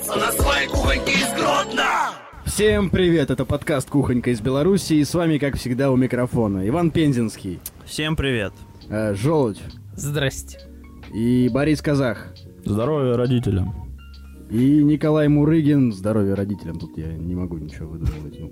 остаться на своей кухоньке из Гродно! Всем привет, это подкаст «Кухонька из Беларуси» и с вами, как всегда, у микрофона Иван Пензенский, Всем привет. э, Желудь Здрасте. и Борис Казах, Здоровья родителям. и Николай Мурыгин. Здоровья родителям, тут я не могу ничего выдумывать. Ну,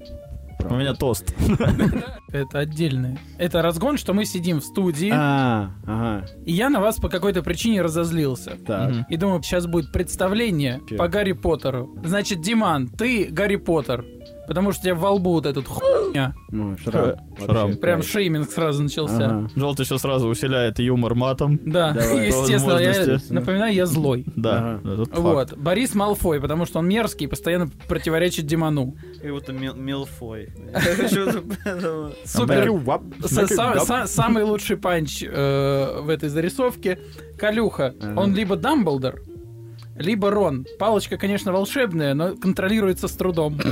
У правда. меня тост. Это отдельное. Это разгон, что мы сидим в студии, А, ага, и я на вас по какой-то причине разозлился. так. И думаю, сейчас будет представление по Гарри Поттеру. Значит, Диман, ты Гарри Поттер. Потому что у тебя во лбу вот этот хуйня. Ну, шрам. Шрам. Вообще, Прям шейминг сразу начался. Ага. Жёлудь еще сразу усиляет юмор матом. Да, Давай. естественно, я напоминаю, я злой. Да, Ага. Вот. Борис Малфой, потому что он мерзкий и постоянно противоречит Диману. Как будто мил- Милфой. Супер. Самый лучший панч э, в этой зарисовке. Калюха. Он либо Дамблдор, либо Рон. Палочка, конечно, волшебная, но контролируется с трудом.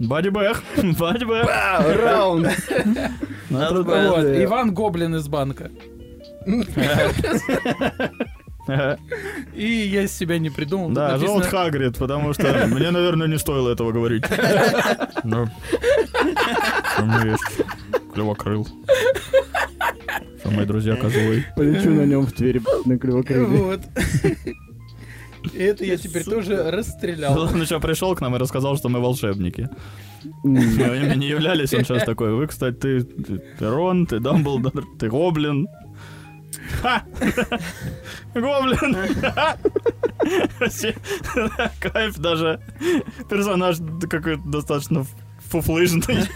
Бади бэх. Бади бэх. Раунд. Надо Вот. Иван Гоблин из банка. И я из себя не придумал. Да, написано- желт Хагрид, потому что мне, наверное, не стоило этого говорить. Ну, клевокрыл. Что мои друзья козлы. Полечу на нем в Твери на клевокрыле. Вот. И это я теперь тоже расстрелял. Он еще пришел к нам и рассказал, что мы волшебники. Мы ими не являлись, он сейчас такой, вы, кстати, ты, ты, ты Рон, ты Дамблдор, ты Гоблин. Ха! Гоблин! Кайф даже. Персонаж какой-то достаточно фуфлыжный.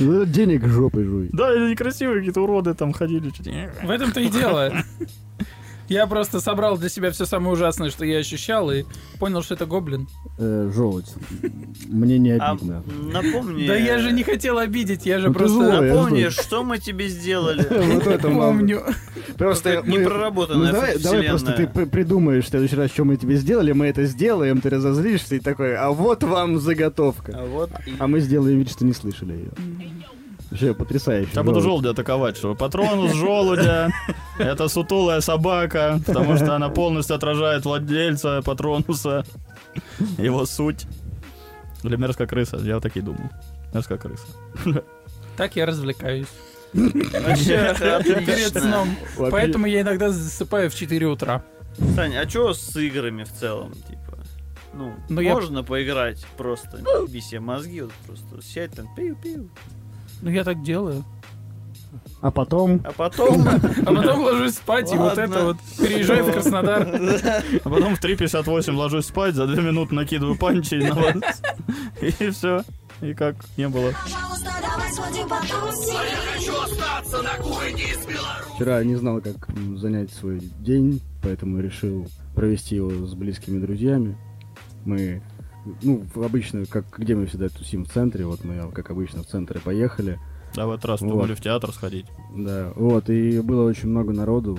Ну, Денег жопой жуй. Да, и некрасивые какие-то уроды там ходили. В этом-то и дело. Я просто собрал для себя все самое ужасное, что я ощущал, и понял, что это гоблин. Э, Желудь. Мне не А обидно. напомни... Да я же не хотел обидеть, я же Ну просто злой. Напомни, что мы тебе сделали. Вот это помню. Просто непроработанная Ну, давай, давай просто ты при- придумаешь в следующий раз, что мы тебе сделали, мы это сделаем, ты разозлишься и такой, а вот вам заготовка. А вот А мы сделаем вид, что не слышали ее. Вообще потрясающе. Я буду Желудь. желудя атаковать, что патронус желудя — это сутулая собака, потому что она полностью отражает владельца патронуса, его суть. Или мерзкая крыса, я такие думал. Мерзкая крыса. Так я развлекаюсь. Вообще, Перед сном. Поэтому я иногда засыпаю в 4 утра. Сань, а что с играми в целом, типа? Ну, Ну, я- можно поиграть просто, не себе мозги, вот просто сядь там, пиу-пиу. Ну, я так делаю. А потом... А потом... А потом ложусь спать, и вот это вот. Переезжаю в Краснодар. А потом в 3.58 ложусь спать, за 2 минуты накидываю панчи на вас. И все. И как не было. Пожалуйста, давай сходим потусим. Хочу остаться на кухоньке из Беларуси! Вчера не знал, как занять свой день, поэтому решил провести его с близкими друзьями. Мы, ну, в- обычно, как где мы всегда тусим в центре, вот мы, как обычно, в центре поехали. Да, в этот раз Вот. думали в театр сходить. Да, вот, и было очень много народу.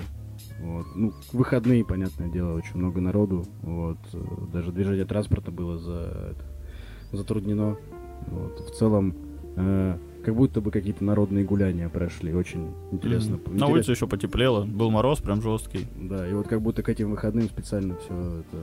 Вот. Ну, выходные, понятное дело, очень много народу. Вот. Даже движение транспорта было за, затруднено. Вот. В целом, э, как будто бы какие-то народные гуляния прошли. Очень интересно. Мгм. На улице еще потеплело, был мороз прям жесткий. Да, и вот как будто к этим выходным специально все это...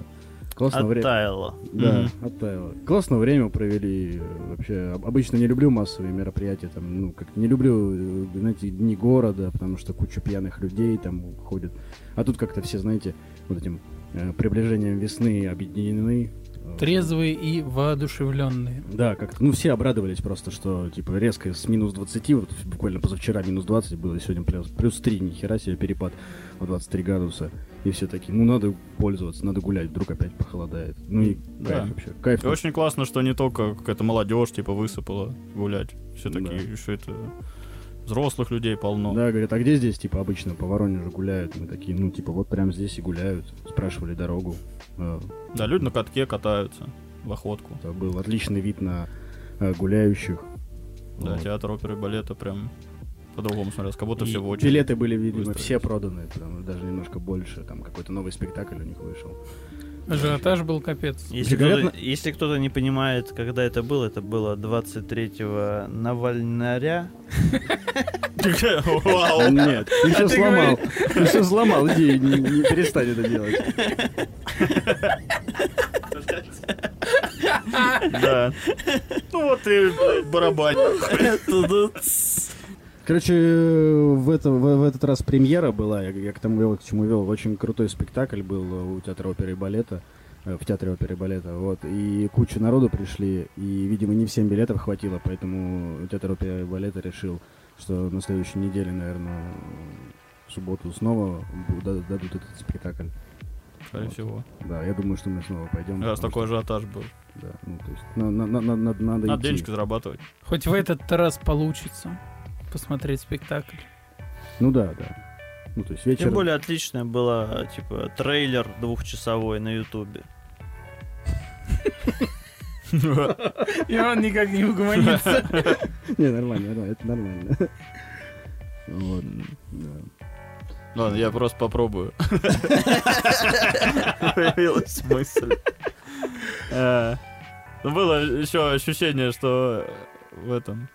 Классное время. Оттаяло. Да, Мгм. оттаяло. Классное время провели. э, Вообще, об- обычно не люблю массовые мероприятия. Там, ну, как не люблю, э, знаете, дни города, потому что куча пьяных людей там ходят. А тут как-то все, знаете, вот этим э, приближением весны объединены. Трезвые и воодушевленные. Да, как ну все обрадовались просто, что типа резко с минус 20, вот буквально позавчера минус 20 было, и сегодня плюс, плюс 3, нихера себе перепад в 23 градуса. И все такие, ну надо пользоваться, надо гулять, вдруг опять похолодает. Ну и Да. кайф вообще, кайф. И очень классно, что не только какая-то молодежь, типа, высыпала гулять. Все такие, Да. еще это взрослых людей полно. Да, говорят, а где здесь, типа, обычно по Воронежу гуляют? Мы такие, ну, типа, вот прям здесь и гуляют. Спрашивали дорогу. Да, люди на катке катаются в охотку. Это был отличный вид на э, гуляющих. Да, Вот. театр оперы и балета прям по-другому смотрелось, как будто И все в очередь. Билеты были, видимо, выстроились. все проданы, потому даже немножко больше. Там какой-то новый спектакль у них вышел. Ажиотаж был капец. Если кто-то, если кто-то не понимает, когда это было, это было 23-го Навальнаря. Вау. Нет, ты еще сломал. Ты еще сломал не, не перестань это делать. Да. Ну вот и барабан. Короче, в, это, в, в этот раз премьера была, я, я к тому вел, к чему вел. Очень крутой спектакль был у театра оперы и балета, э, в театре оперы и балета, вот. И куча народу пришли, и, видимо, не всем билетов хватило, поэтому театр оперы и балета решил, что на следующей неделе, наверное, в субботу снова дадут этот спектакль. Скорее Вот. всего. Да, я думаю, что мы снова пойдем. Раз такой что- ажиотаж был. Да, ну, то есть, на- на- на- на- надо, надо Надо идти. денежки зарабатывать. Хоть в этот раз получится посмотреть спектакль. Ну да, да. Ну, то есть вечер... Тем более отличная была, типа, трейлер двухчасовой на Ютубе. И он никак не угомонится. Не, нормально, нормально, это нормально. Вот, да. Ладно, я просто попробую. Появилась мысль. Э, ну, Было еще ощущение, что в этом...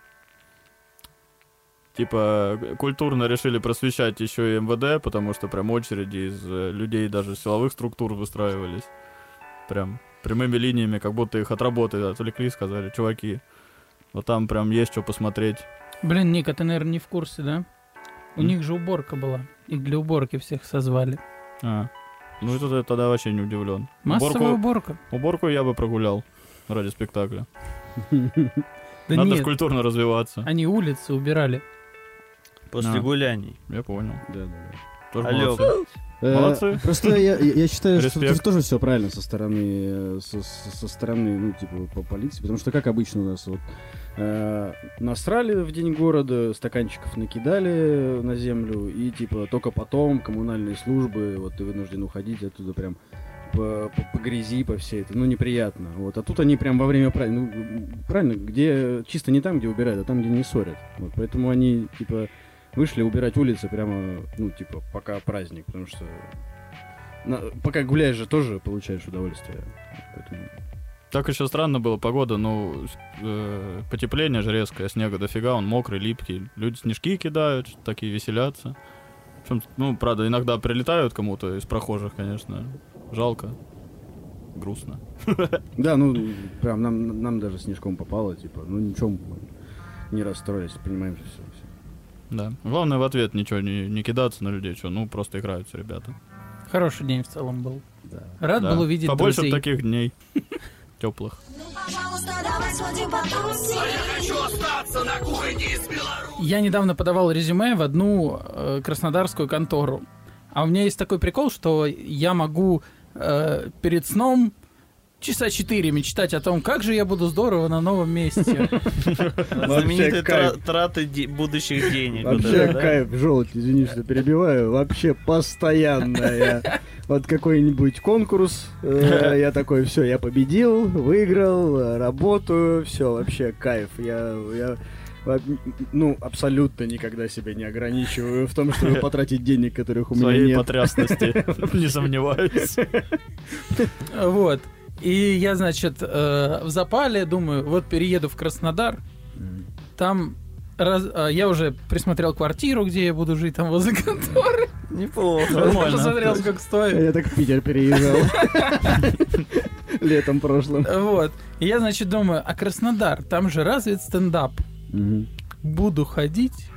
Типа, культурно решили просвещать еще и МВД, потому что прям очереди из э, людей даже силовых структур выстраивались. Прям прямыми линиями, как будто их от работы отвлекли, сказали, чуваки, вот там прям есть что посмотреть. Блин, Ник, а ты, наверное, не в курсе, да? У М? них же уборка была. Их для уборки всех созвали. А. Ну, это я тогда вообще не удивлен. Массовая Уборку, уборка. уборку я бы прогулял ради спектакля. Да Надо ж нет, культурно развиваться. они улицы убирали. После А. гуляний. Я понял. Да, да, да. Тоже Алло. молодцы. Э, Молодцы. Просто я, я- считаю, что тут тоже все правильно со стороны, э, со, со- со стороны, ну, типа, по полиции, потому что, как обычно у нас, вот, э, насрали в день города, стаканчиков накидали на землю, и, типа, только потом коммунальные службы, вот, ты вынужден уходить оттуда прям по, по- по грязи, по всей этой, ну, неприятно, вот, а тут они прям во время праздника, ну, правильно, где, чисто не там, где убирают, а там, где не ссорят, вот, поэтому они, типа, вышли убирать улицы прямо, ну, типа, пока праздник, потому что на- пока гуляешь же тоже получаешь удовольствие. Поэтому- Так еще странно было, погода, ну, э, потепление же резкое, снега дофига, он мокрый, липкий. Люди снежки кидают, такие веселятся. Причем, ну, правда, иногда прилетают кому-то из прохожих, конечно. Жалко. Грустно. Да, ну, прям нам, нам даже снежком попало, типа, ну, ничего, мы не расстроились, понимаем же все. Да. Главное в ответ ничего не, не кидаться на людей, что, ну, просто играются ребята. Хороший день в целом был. Да. Рад Да. был увидеть Побольше друзей. таких дней теплых. Ну, пожалуйста, давай сходим потусим. Я хочу остаться на кухне из Беларуси. Я недавно подавал резюме в одну э, краснодарскую контору. А у меня есть такой прикол, что я могу э, перед сном часа четыре мечтать о том, как же я буду здорово на новом месте. Знаменитые траты будущих денег. Вообще кайф, желудь, извини, что перебиваю, вообще постоянная. Вот какой-нибудь конкурс, э, я такой, все, я победил, выиграл, работаю, все, вообще кайф. Я, я ну, абсолютно никогда себя не ограничиваю в том, чтобы потратить денег, которых у меня Своей нет. потрясности, не сомневаюсь. Вот. И я, значит, э, в запале думаю, вот перееду в Краснодар, там раз- э, я уже присмотрел квартиру, где я буду жить, там возле конторы. Неплохо. Нормально. Посмотрел, сколько стоит. Я так в Питер переезжал. Летом прошлым. Вот. И я, значит, думаю, а Краснодар, там же развит стендап. Буду ходить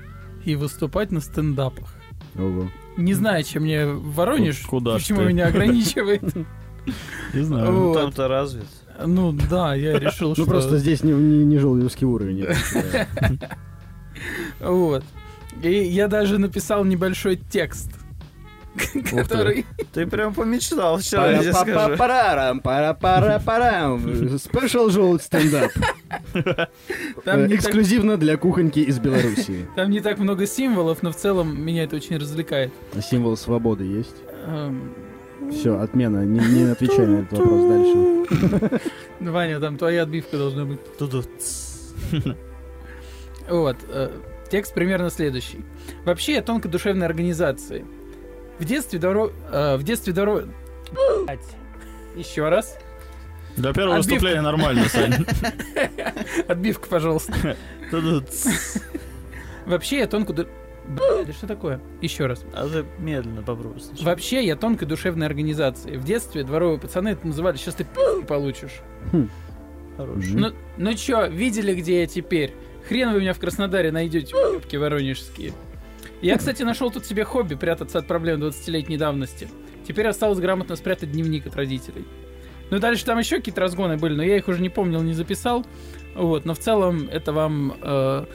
и выступать на стендапах. Ого. Не знаю, чем мне Воронеж, куда почему меня ограничивает. Не знаю. Ну, Вот. Там-то развит. Ну да, я решил, Ну что... просто здесь не, не, не желудевский уровень. Вот. И я даже написал небольшой текст, который... Ты прям помечтал вчера, я тебе скажу. Пара-па-парам, пара-пара-парам. Спешл желудь стендап. Там не, так, Эксклюзивно для кухоньки из Белоруссии. там не так много символов, но в целом меня это очень развлекает. А Символ свободы есть? Все, отмена. Не, не отвечай на этот вопрос дальше. Ваня, там твоя отбивка должна быть. Туду. Вот. э, Текст примерно следующий. Вообще я тонко душевной организации. В детстве дорог... В детстве дорог... Еще раз. Для первого Отбивка. выступления нормально, Сань. Отбивка, пожалуйста. Туду. Вообще я тонко... ду- Бля, да что такое? Еще раз. А ты медленно попробуй. сначала. Вообще я тонкой душевной организации. В детстве дворовые пацаны это называли «сейчас ты получишь». Хм. Хороший. Мгм. Ну, ну чё, видели, где я теперь? Хрен вы меня в Краснодаре найдете, уебки воронежские. Я, кстати, нашел тут себе хобби прятаться от проблем 20-летней давности. Теперь осталось грамотно спрятать дневник от родителей. Ну, дальше там еще какие-то разгоны были, но я их уже не помнил, не записал. Вот, но в целом это вам э,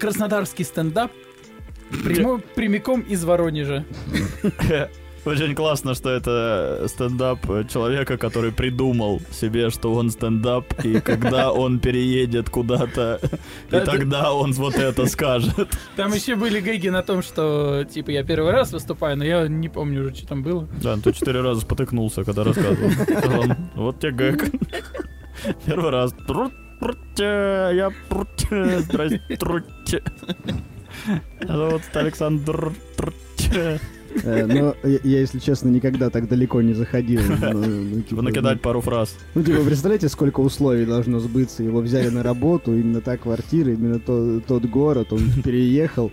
краснодарский стендап прямо- прямиком из Воронежа. Очень классно, что это стендап человека, который придумал себе, что он стендап, и когда он переедет куда-то, и тогда он вот это скажет. Там еще были гэги на том, что, типа, я первый раз выступаю, но я не помню уже, что там было. Да, ну ты четыре раза спотыкнулся, когда рассказывал. Вот тебе гэг. Первый раз. Я Зовут Александр. Э, Но я, если честно, никогда так далеко не заходил. Ну, ну, Типа типа, накидать пару фраз. Ну, типа, представляете, сколько условий должно сбыться? Его взяли на работу, именно та квартира, именно то- тот город, он переехал,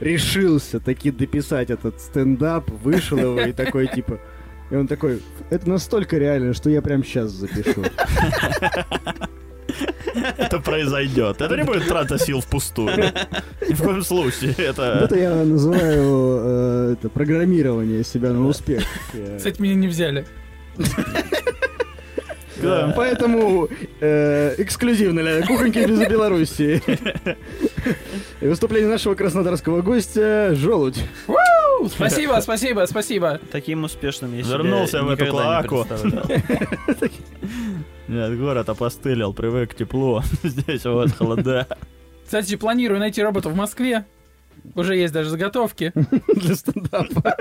решился таки дописать этот стендап, вышел его и такой, типа... И он такой, это настолько реально, что я прям сейчас запишу. Это произойдет. Это не будет трата сил впустую. Ни в коем случае. Это... Это я называю э, это, программирование себя на успех. Кстати, меня не взяли. Да, Поэтому э, эксклюзивно для кухоньки без Беларуси. И выступление нашего краснодарского гостя Желудь. Спасибо, спасибо, спасибо. Таким успешным я Вернулся в эту клоаку. Нет, город опостылил, привык к теплу. Здесь вот холода. Кстати, планирую найти робота в Москве. Уже есть даже заготовки. Для стендапа.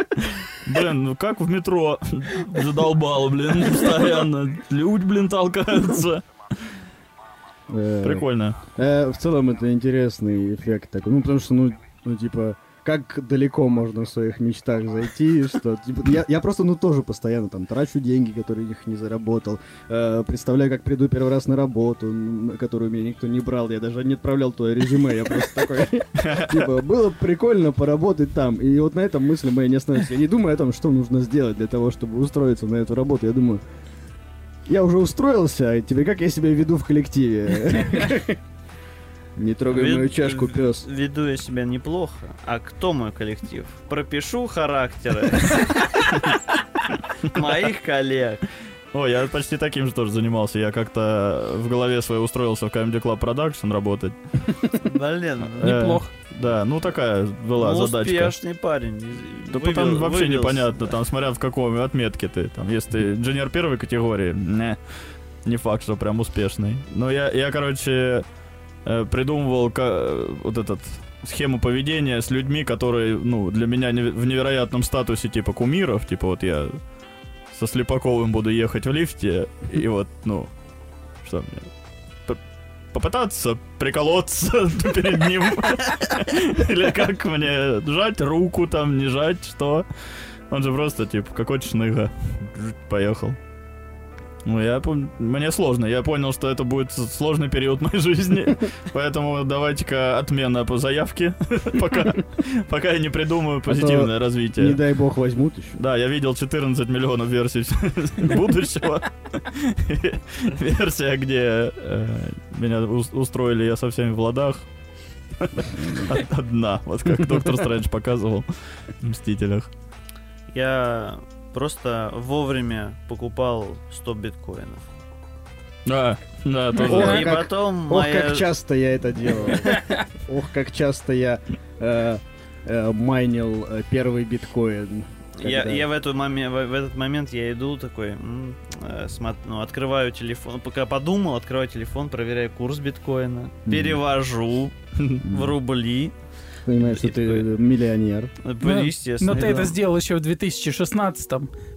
Блин, ну как в метро задолбало, блин, постоянно. Люди, блин, толкаются. Э, Прикольно. э, В целом это интересный эффект такой. Ну, потому что, ну, ну, типа, как далеко можно в своих мечтах зайти, что, типа, я, я просто, ну, тоже постоянно там трачу деньги, которые их не заработал, Э, представляю, как приду первый раз на работу, на которую меня никто не брал, я даже не отправлял твое резюме, я просто такой, типа, было бы прикольно поработать там, и вот на этом мысли мои не остановятся. Я не думаю о том, что нужно сделать для того, чтобы устроиться на эту работу, я думаю, я уже устроился, а теперь как я себя веду в коллективе? Не трогай Вид- мою чашку, пес. Веду я себя неплохо. А кто мой коллектив? Пропишу характеры моих коллег. О, я почти таким же тоже занимался. Я как-то в голове своей устроился в Comedy Club Production работать. Блин, Э, Неплохо. Да, ну такая была ну, задачка. успешный парень. Да Вывел- потом вообще вывелся. непонятно, там, смотря в какой отметке ты. Там, если ты инженер первой категории, не, не факт, что прям успешный. Но я, я короче, придумывал ка- вот этот схему поведения с людьми, которые, ну, для меня в невероятном статусе, типа, кумиров. Типа, вот я со Слепаковым буду ехать в лифте, и вот, ну, что мне... Попытаться приколоться перед ним. Или как мне жать руку там, не жать, что? Он же просто, типа, какой-то шныга. Поехал. Ну, я мне сложно. Я понял, что это будет сложный период моей жизни. Поэтому давайте-ка отмена по заявке. Пока, пока я не придумаю позитивное Не развитие. дай бог возьмут еще. Да, я видел 14 миллионов версий будущего. Версия, где э, меня ус- устроили я со всеми в ладах. Од- Одна, вот как Доктор Стрэндж показывал в Мстителях. Я просто вовремя покупал 100 биткоинов. Да, да, Ох, тоже. И как- потом Ох, моя... как часто я это делал. Ох, как часто я э, э, майнил э, первый биткоин. Я, Когда- я в, эту моме- в, в этот момент я иду такой, э, ну, открываю телефон, пока подумал, открываю телефон, проверяю курс биткоина, перевожу в рубли, Понимаешь, что ты миллионер. э, Ну, естественно. Но ты да. это сделал еще в 2016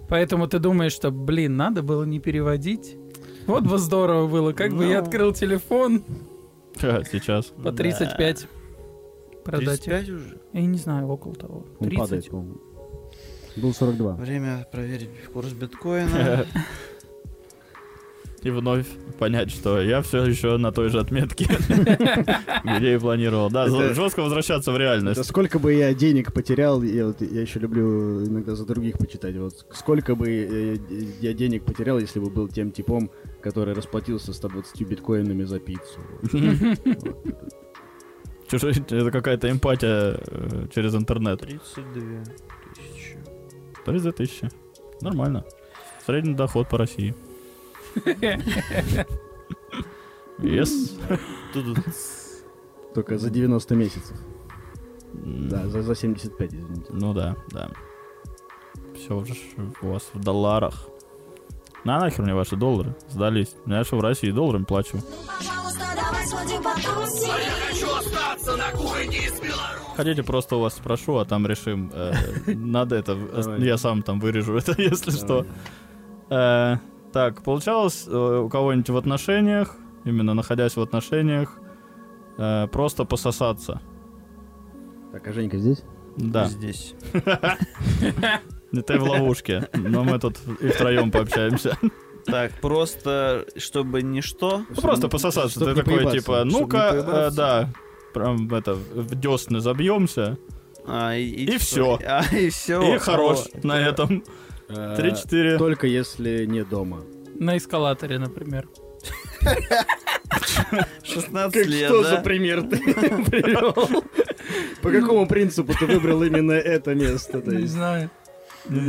поэтому ты думаешь, что, блин, надо было не переводить. Вот бы здорово было, как бы я Ну. открыл телефон Ха, Сейчас. по 35. Продать. 35 уже? Я не знаю, около того. Он 30. падает, по-моему. Был 42. Время проверить курс биткоина. и вновь понять, что я все еще на той же отметке, где и планировал. Да, жестко возвращаться в реальность. сколько бы я денег потерял, я еще люблю иногда за других почитать, вот сколько бы э, я денег потерял, если бы был тем типом, который расплатился 120 биткоинами за пиццу. Чужой, это какая-то эмпатия э, через интернет. 32 тысячи. 32 тысячи. Нормально. Средний доход по России. Yes. Только за 90 месяцев. Да, за, за 75, извините. Ну да, да. Все уже у вас в долларах. На нахер мне ваши доллары? Сдались. Я что в России долларами плачу. Пожалуйста, давай сходим потусим. А. Хотите, просто у вас спрошу, а там решим. э, Надо это... Давай. Я сам там вырежу это, если что. Так, получалось э, у кого-нибудь в отношениях, именно находясь в отношениях, э, просто пососаться. Так, а Женька здесь? Да, здесь. ты в ловушке, но мы тут и втроем пообщаемся. Так, просто, чтобы ничто. Ну, просто пососаться. Ты такой, типа, ну-ка, э, да, прям это, в десны забьемся, А, и, И что? всё. А, и все. и хорош на этом. Э, Три-четыре. Только если не дома. На эскалаторе, например. 16 лет, что да? за пример ты привел? По какому принципу ты выбрал именно это место? То Не знаю. не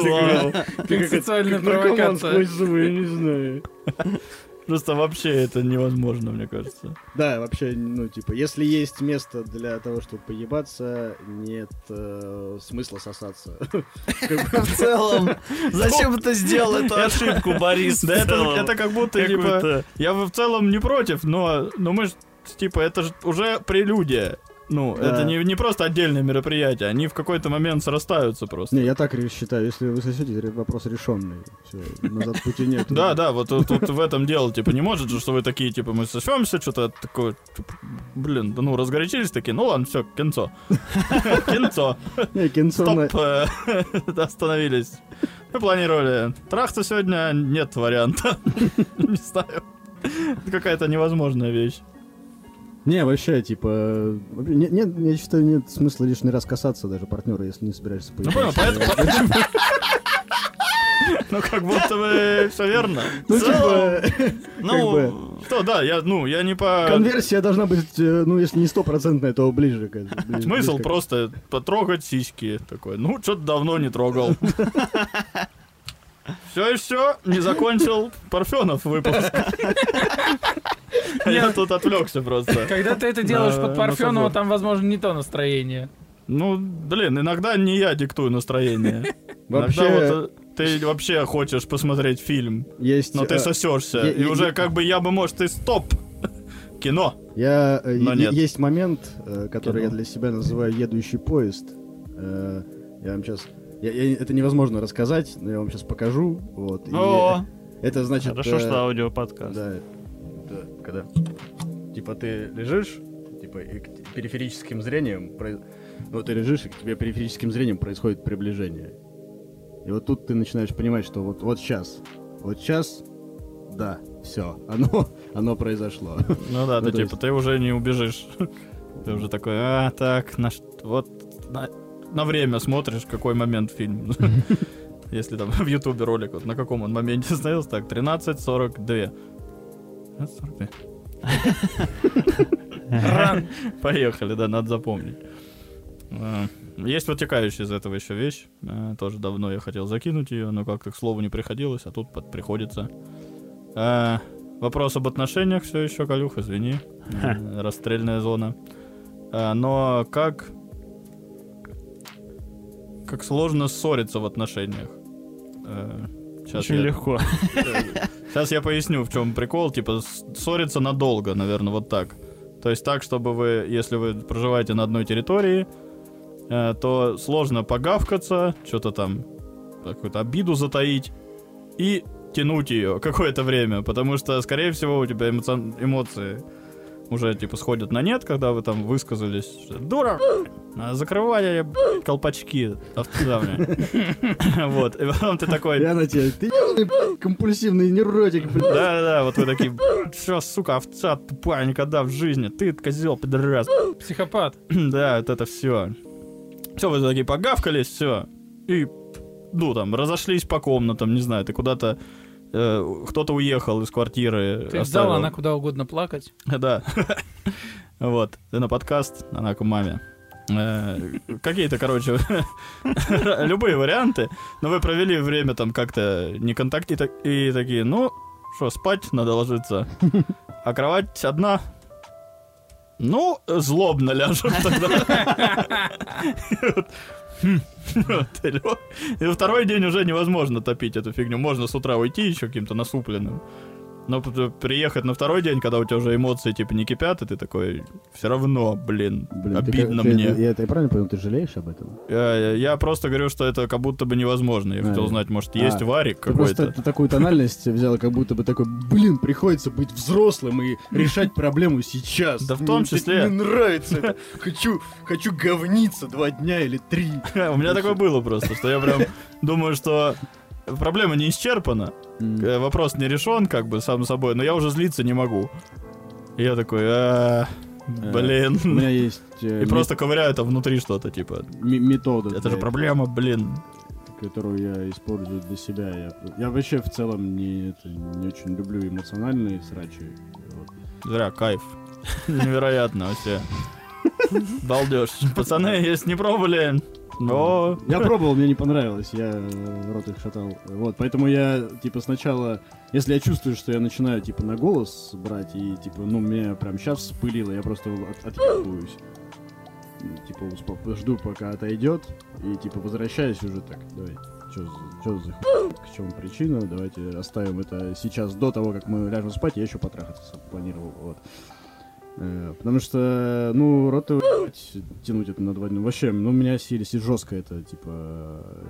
знаю. Как- Как как наркоман провокация. сквозь зубы, я не знаю. Просто вообще это невозможно, мне кажется. Да, вообще, ну, типа, если есть место для того, чтобы поебаться, нет э, смысла сосаться. В целом, зачем ты сделал эту ошибку, Борис? Да это, как будто, типа, я в целом не против, но, но мы ж, типа, это же уже прелюдия. Ну, Да. это не, не просто отдельное мероприятие, они в какой-то момент срастаются просто. Не, я так считаю, если вы сосете, ре- вопрос решенный. Все, назад пути нет. Да, да, вот тут, в этом дело, типа, не может же, что вы такие, типа, мы сосемся, что-то такое, типа, блин, да ну, разгорячились такие, ну ладно, все, кинцо. Кинцо. Не, кинцо Стоп, э, остановились. Мы планировали. Трахта сегодня нет варианта. Не знаю. Это какая-то невозможная вещь. Не, вообще, типа, нет, нет, я считаю, нет смысла лишний раз касаться даже партнера, если не собираешься Ну понял, поебаться. поэтому... Ну, как будто бы все верно. Ну, типа, Ну, Что, да, я, ну, я не по... конверсия должна быть, э, ну, если не стопроцентная, то ближе. Смысл просто потрогать сиськи. Такой, ну, что-то давно не трогал. Все и все, не закончил Парфенов выпуск. Я тут отвлекся просто. Когда ты это делаешь под на Парфенова, там, возможно, не то настроение. Ну, блин, иногда не я диктую настроение. Вообще, э, ты вообще хочешь посмотреть фильм, есть... но ты э, сосешься. я- И я- уже я- как бы я бы, может, и стоп. Кино. Я, э, Но нет. есть момент, который я для себя называю едущий поезд. Я вам сейчас... это невозможно рассказать, но я вам сейчас покажу. Вот. и О, это значит... хорошо, э, что аудиоподкаст. Да, когда типа ты лежишь, типа и к- периферическим зрением, про- ну ты лежишь и к тебе периферическим зрением происходит приближение. И вот тут ты начинаешь понимать, что вот вот сейчас, вот сейчас, да, все, оно, оно произошло. Ну да, Ну, ты типа, есть- ты уже не убежишь. Ты уже такой, а, так, на вот на, на время смотришь, какой момент фильм. Если там в Ютубе ролик, вот на каком он моменте остановился, так, 13.42. 13:42. Ран. Поехали, да, надо запомнить. А, Есть вытекающая из этого еще вещь. а, Тоже давно я хотел закинуть ее, но как-то к слову не приходилось, а тут под- приходится. А, Вопрос об отношениях все еще, Калюх, извини. Э, Расстрельная зона. Но как... Как сложно ссориться в отношениях. Э, Сейчас Очень я, легко. Сейчас я поясню, в чем прикол. Типа, ссориться надолго, наверное, вот так. То есть так, чтобы вы, если вы проживаете на одной территории, э, то сложно погавкаться, что-то там, какую-то обиду затаить и тянуть ее какое-то время, потому что, скорее всего, у тебя эмоци- эмоции уже, типа, сходят на нет, когда вы там высказались, дура, а закрывай я, колпачки. Вот, и потом ты такой, Я на тебя, ты компульсивный невротик, блядь. да-да-да, вот вы такие, что, сука, овца тупая, никогда в жизни, ты козел, пидорас. Психопат. Да, вот это все. Все, вы такие погавкались, все. И, ну, там, разошлись по комнатам, не знаю, ты куда-то... э, кто-то уехал из квартиры. Ты оставил- взяла она куда угодно плакать. Да. Вот. На подкаст, она к маме. Э, Какие-то, короче, любые варианты. Но вы провели время там как-то не контакт и так- и такие, ну, что, спать надо ложиться. А кровать одна. Ну, злобно ляжем тогда. И хм, второй день уже невозможно топить эту фигню. Можно с утра уйти еще каким-то насупленным. Но п- приехать на второй день, когда у тебя уже эмоции типа не кипят, и ты такой, все равно, блин, Блин, ты обидно ты- мне. Я это правильно понял, ты жалеешь об этом? Я, я просто говорю, что это как будто бы невозможно. Я А, хотел я- узнать, может, а, есть варик Ты просто какой-то. ты такую тональность взяла, как будто бы такой, блин, приходится быть взрослым и решать проблему сейчас. Да в том числе. Мне нравится это. Хочу, хочу говниться два дня или три. У меня такое было просто, что я прям думаю, что проблема не исчерпана, э, вопрос не решен, как бы, сам собой, но я уже злиться не могу. И я такой, «А, блин. У меня есть э, И просто ковыряю там внутри что-то, типа, ме- метода, это же проблема, блин. которую я использую для себя. Я, я вообще в целом не, это, не очень люблю эмоциональные срачи. Вот. Зря, кайф. Невероятно вообще. Балдеж. Пацаны, если не пробовали, но... Я пробовал, мне не понравилось, я э, рот их шатал. Вот, поэтому я, типа, сначала, если я чувствую, что я начинаю, типа, на голос брать, и, типа, ну, меня прям сейчас вспылило, я просто от, отъебываюсь. Типа, жду, пока отойдет, и, типа, возвращаюсь уже так, давай, что за хуй, к чему причина, давайте оставим это сейчас до того, как мы ляжем спать, я еще потрахаться планировал, вот. Э, Потому что, ну, рот его ебать, тянуть это на два дня. Вообще, ну, у меня если, если жестко это, типа, э,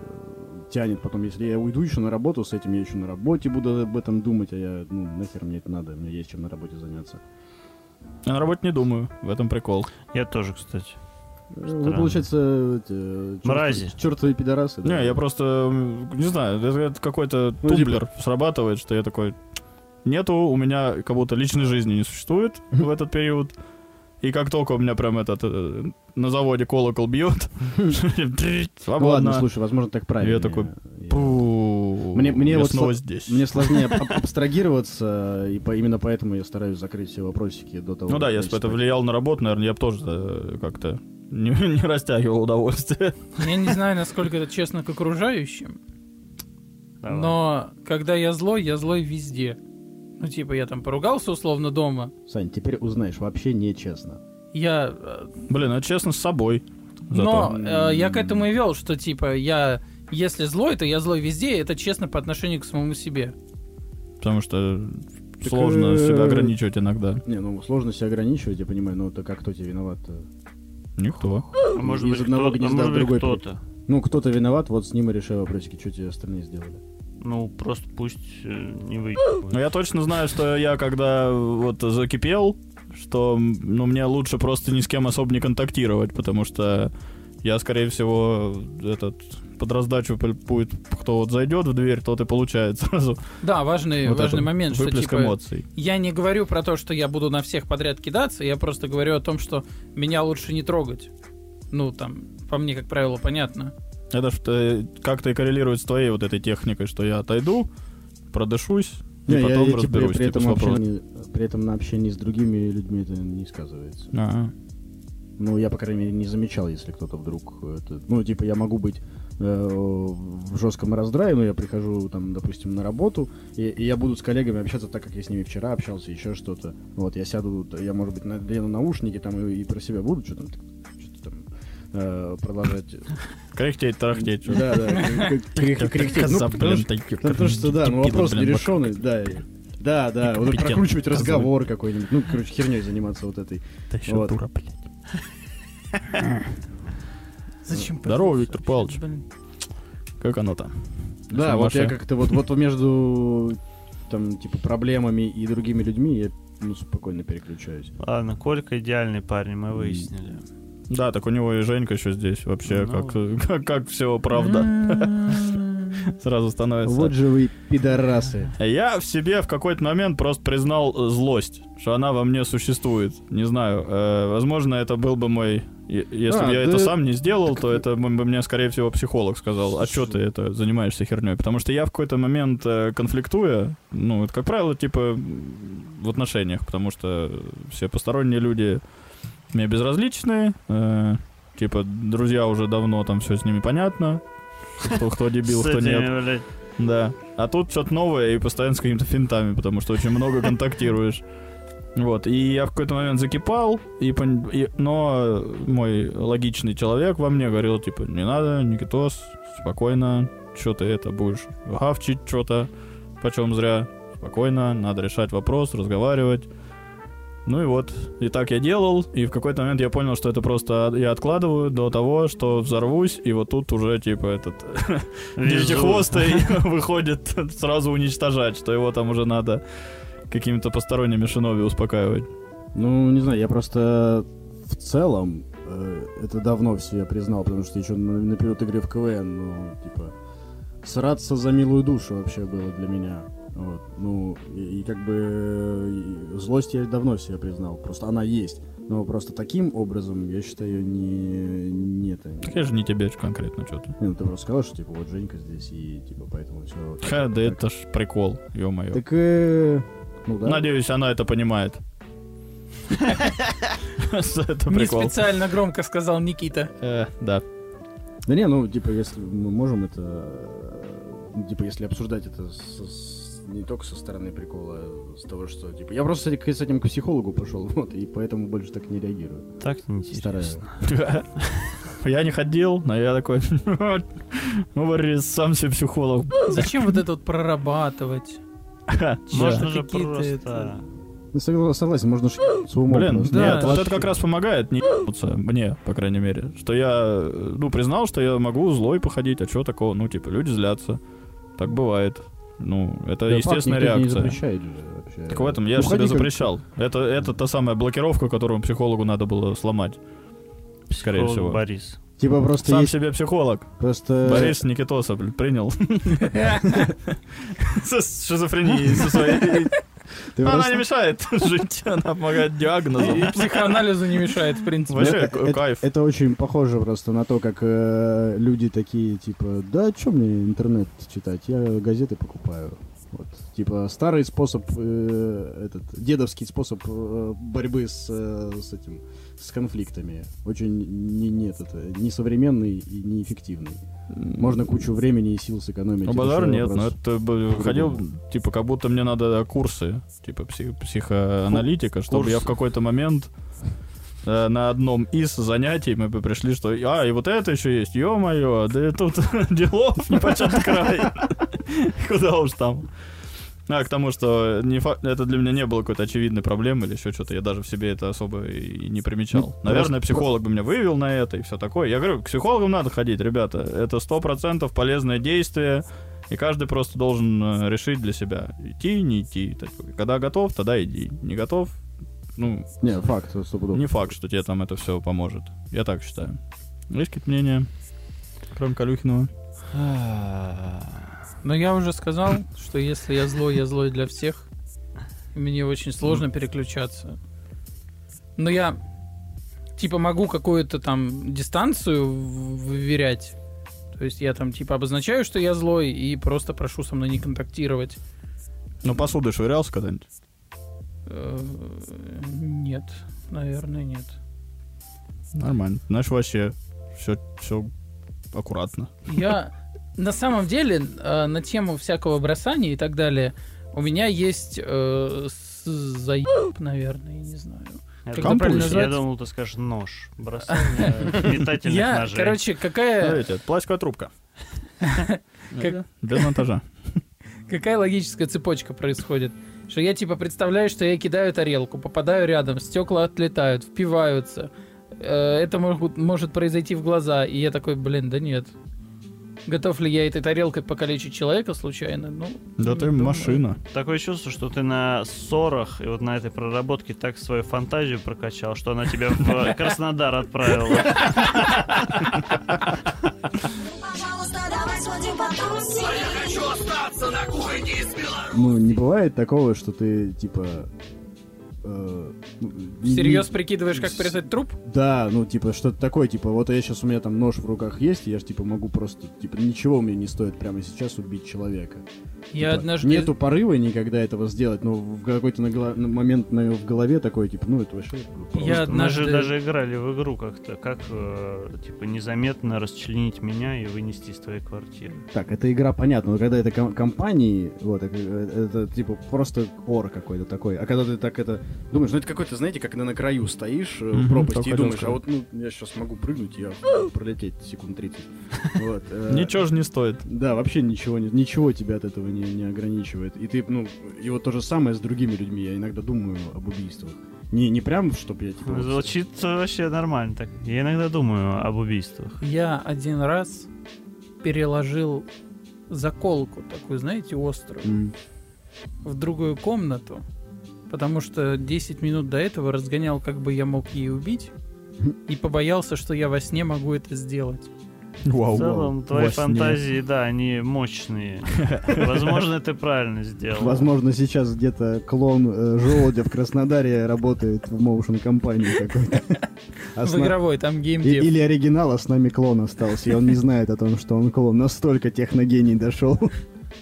тянет. Потом, если я уйду еще на работу с этим, я еще на работе буду об этом думать, а я, ну, нахер мне это надо, мне есть чем на работе заняться. Я на работе не думаю, в этом прикол. Я тоже, кстати. Э, Вы, Странно. получается, эти, чёрт- Мрази. чёртовы пидорасы, да? Не, я просто, не знаю, это, какой-то Ну, типа- тумблер срабатывает, что я такой, нету, у меня как будто личной жизни не существует в этот период. И как только у меня прям этот э, на заводе колокол бьет, Ну, ладно, свободно. слушай, возможно, так правильно. Я такой, Мне- мне я вот снова сло- здесь. Мне сложнее аб- абстрагироваться, и по- именно поэтому я стараюсь закрыть все вопросики до того. Ну да, если бы это влияло на работу, наверное, я бы тоже э, как-то не, не растягивал удовольствие. Я не знаю, насколько это честно к окружающим, но когда я злой, я злой везде. Ну, типа, я там поругался условно дома, Сань, теперь узнаешь, вообще нечестно. я... э, Блин, это честно с собой. Но Зато. э, я к этому и вел, что, типа, я... Если злой, то я злой везде, и это честно по отношению к самому себе. Потому что Так, сложно э, себя ограничивать иногда. Не, ну сложно себя ограничивать, я понимаю, но это как кто тебе виноват? Никто. А может Из быть, одного кто- а гнезда может в быть, другой кто-то. Ну, кто-то виноват, вот с ним и решай вопросики, что тебе остальные сделали. Ну, просто пусть э, не Но выигрывает. я точно знаю, что я когда вот закипел, что ну, мне лучше просто ни с кем особо не контактировать, потому что я, скорее всего, этот под раздачу будет, кто вот зайдет в дверь, тот и получает сразу. Да, важный, вот важный этот момент, что, типа, эмоций. я не говорю про то, что я буду на всех подряд кидаться, я просто говорю о том, что меня лучше не трогать. Ну, там, по мне, как правило, понятно. Это что как-то и коррелирует с твоей вот этой техникой, что я отойду, продышусь, и Не, я- потом я, типа, разберусь при, типа, этом общении, при этом на общении с другими людьми это не сказывается. Ага. Ну, я, по крайней мере, не замечал, если кто-то вдруг... Это, ну, типа, я могу быть э, в жестком раздрае, но я прихожу, там, допустим, на работу, и, и я буду с коллегами общаться так, как я с ними вчера общался, еще что-то. Вот, я сяду, я, может быть, надену наушники там и, и про себя буду что-то э, продолжать. Кряхтеть, тарахтеть. Да, да, кря- кря- кряхтеть. Ну, Коза, потому что- да, ну вопрос нерешенный, да. Да, да, вот прокручивать разговор какой-нибудь, ну, короче, херней заниматься вот этой. Да еще дура, блядь. Зачем? Здорово, Виктор Павлович. Как оно там? Да, вот я как-то вот, вот между там, типа, проблемами и другими людьми я ну, спокойно переключаюсь. Ладно, Колька идеальный парень, мы выяснили. Да, так у него и Женька еще здесь. Вообще, Ну. как, как, как все правда. Сразу становится. Вот же вы пидорасы. Я в себе в какой-то момент просто признал э, злость, что она во мне существует. Не знаю, э, возможно, это был бы мой... Если А, бы я да это сам не сделал, то это бы мне, скорее всего, психолог сказал, а что ты это занимаешься херней? Потому что я в какой-то момент э, конфликтуя, ну, это, как правило, типа в отношениях, потому что все посторонние люди мне безразличны, э, типа друзья уже давно, там все с ними понятно, кто, кто дебил, кто нет. Да. А тут что-то новое и постоянно с какими-то финтами, потому что очень много контактируешь. Вот, и я в какой-то момент закипал, и, и- но мой логичный человек во мне говорил, типа, не надо, Никитос, спокойно, что ты это будешь гавчить что-то, почем зря, спокойно, надо решать вопрос, разговаривать. Ну и вот, и так я делал, и в какой-то момент я понял, что это просто я откладываю до того, что взорвусь, и вот тут уже, типа, этот девятихвостый выходит сразу уничтожать, что его там уже надо какими-то посторонними шиноби успокаивать. Ну, не знаю, я просто в целом э, это давно в себе признал, потому что еще на, на период игры в КВН, ну, типа, сраться за милую душу вообще было для меня. Вот, ну, и, и как бы злость я давно себе признал, просто она есть. Но просто таким образом, я считаю, не, не это. Так я же не тебе конкретно что-то. Не, ну, ты просто сказал, что, типа, вот Женька здесь, и, типа, поэтому все. Ха, да это ж прикол, ё-моё. Так, э, ну да. Надеюсь, она это понимает. Это Не прикол. специально громко сказал Никита. Э, Да. Да не, ну, типа, если мы можем это... э, Типа, если обсуждать это с- не только со стороны прикола, а с того, что, типа... Я просто с с этим к психологу пошел, вот, и поэтому больше так не реагирую. Так Стараюсь. неинтересно. Я не ходил, но я такой, ну, Борис, сам себе психолог. Зачем вот это вот прорабатывать? Можно же просто... Ну, согла- согласен, можно с умом Блин, да, нет, вот это как раз помогает не мне, по крайней мере. Что я, ну, признал, что я могу злой походить, а что такого? Ну, типа, люди злятся. Так бывает. Ну, это Да, естественная факт, никто не реакция. запрещает же вообще. Так в этом я Ну, же себе запрещал. Это, это та самая блокировка, которую психологу надо было сломать. Скорее Психолог всего. Борис. Типа просто Сам есть... себе психолог. Просто... Борис Никитоса, блин, принял. Шизофренией со своей. Ты Она просто- не мешает жить, она помогает диагнозом. И психоанализу не мешает, в принципе. Вообще, это, кайф. это очень похоже просто на то, как э, люди такие, типа, да, что мне интернет читать, я газеты покупаю. Вот. Типа старый способ, э, этот дедовский способ э, борьбы с, э, с этим, с конфликтами. Очень не, нет, это несовременный и неэффективный. Можно кучу времени и сил сэкономить. Ну, базар нет, вопрос. но это ходил, типа, как будто мне надо курсы, типа, псих- психоаналитика, чтобы я в Курсы. какой-то момент э, на одном из занятий мы бы пришли, что, а, и вот это еще есть, ё-моё, да и тут делов не почет край. Куда уж там. А, к тому, что не фа- это для меня не было какой-то очевидной проблемы или еще что-то, я даже в себе это особо и не примечал. Ну, Наверное, просто- психолог бы меня вывел на это и все такое. Я говорю, к психологам надо ходить, ребята. Это сто процентов полезное действие, и каждый просто должен э, решить для себя, идти, не идти. Когда готов, тогда иди. Не готов, ну, Не, факт, стопудово. не факт, что тебе там это все поможет. Я так считаю. Есть какие-то мнения, кроме Калюхинова? Но я уже сказал, что если я злой, я злой для всех. Мне очень сложно переключаться. Но я, типа, могу какую-то там дистанцию выверять. То есть я там, типа, обозначаю, что я злой, и просто прошу со мной не контактировать. Ну, посудой швырялся когда-нибудь? Э, Нет, наверное, нет. Нормально. Знаешь, вообще все, все аккуратно. Я на самом деле э, на тему всякого бросания и так далее у меня есть э, заеб, наверное, я не знаю. Я Как думал, это правильно я думал, ты скажешь нож. Бросание метательных Я, ножей. короче, какая, Смотрите, пластиковая трубка. Без монтажа. какая логическая цепочка происходит? Что я типа представляю, что я кидаю тарелку, попадаю рядом, стекла отлетают, впиваются. Э, Это может произойти в глаза, и я такой, блин, да нет. Готов ли я этой тарелкой покалечить человека случайно? Ну, Да ты думаю. машина. Такое чувство, что ты на ссорах и вот на этой проработке так свою фантазию прокачал, что она тебя в Краснодар отправила. Пожалуйста, давай сходим потусим. А я хочу остаться на кухне из Беларуси. Ну, не бывает такого, что ты, типа... э, ну, не- Всерьез не- прикидываешь, как прятать труп? Да, ну, типа, что-то такое, типа, вот я сейчас, у меня там нож в руках есть, и я же, типа, могу просто, типа, ничего мне не стоит прямо сейчас убить человека. Я Типа, однажды... Нету порыва никогда этого сделать, но в какой-то на голо- на момент на- в голове такой, типа, ну, это вообще просто. Я Мы однажды... же даже играли в игру как-то, как э, типа незаметно расчленить меня и вынести из твоей квартиры. Так, эта игра понятна, но когда это ком- компании, вот, это, это, типа просто ор какой-то такой. А когда ты так это думаешь, ну это какой-то, знаете, как на, на краю стоишь э, в пропасти и думаешь, а вот ну я сейчас могу прыгнуть, я пролететь секунд 30. Вот, э, Ничего же не стоит. Да, вообще ничего, не, ничего тебя от этого не, не ограничивает. И ты, ну, и вот то же самое с другими людьми. Я иногда думаю об убийствах. Не, не прям, чтобы я типа. вот- Звучит вообще нормально так. Я иногда думаю об убийствах. Я один раз переложил заколку такую, знаете, острую, М. в другую комнату, потому что 10 минут до этого разгонял, как бы я мог ей убить, и побоялся, что я во сне могу это сделать. Вау, В целом, твои Во сне. фантазии, да, они мочные. Возможно, ты правильно сделал. Возможно, сейчас где-то клон э, желудя в Краснодаре работает в моушен компании какой-то. А В на- игровой, там И- геймдев. Или оригинал, а с нами клон остался, и он не знает о том, что он клон. Настолько техногений дошел.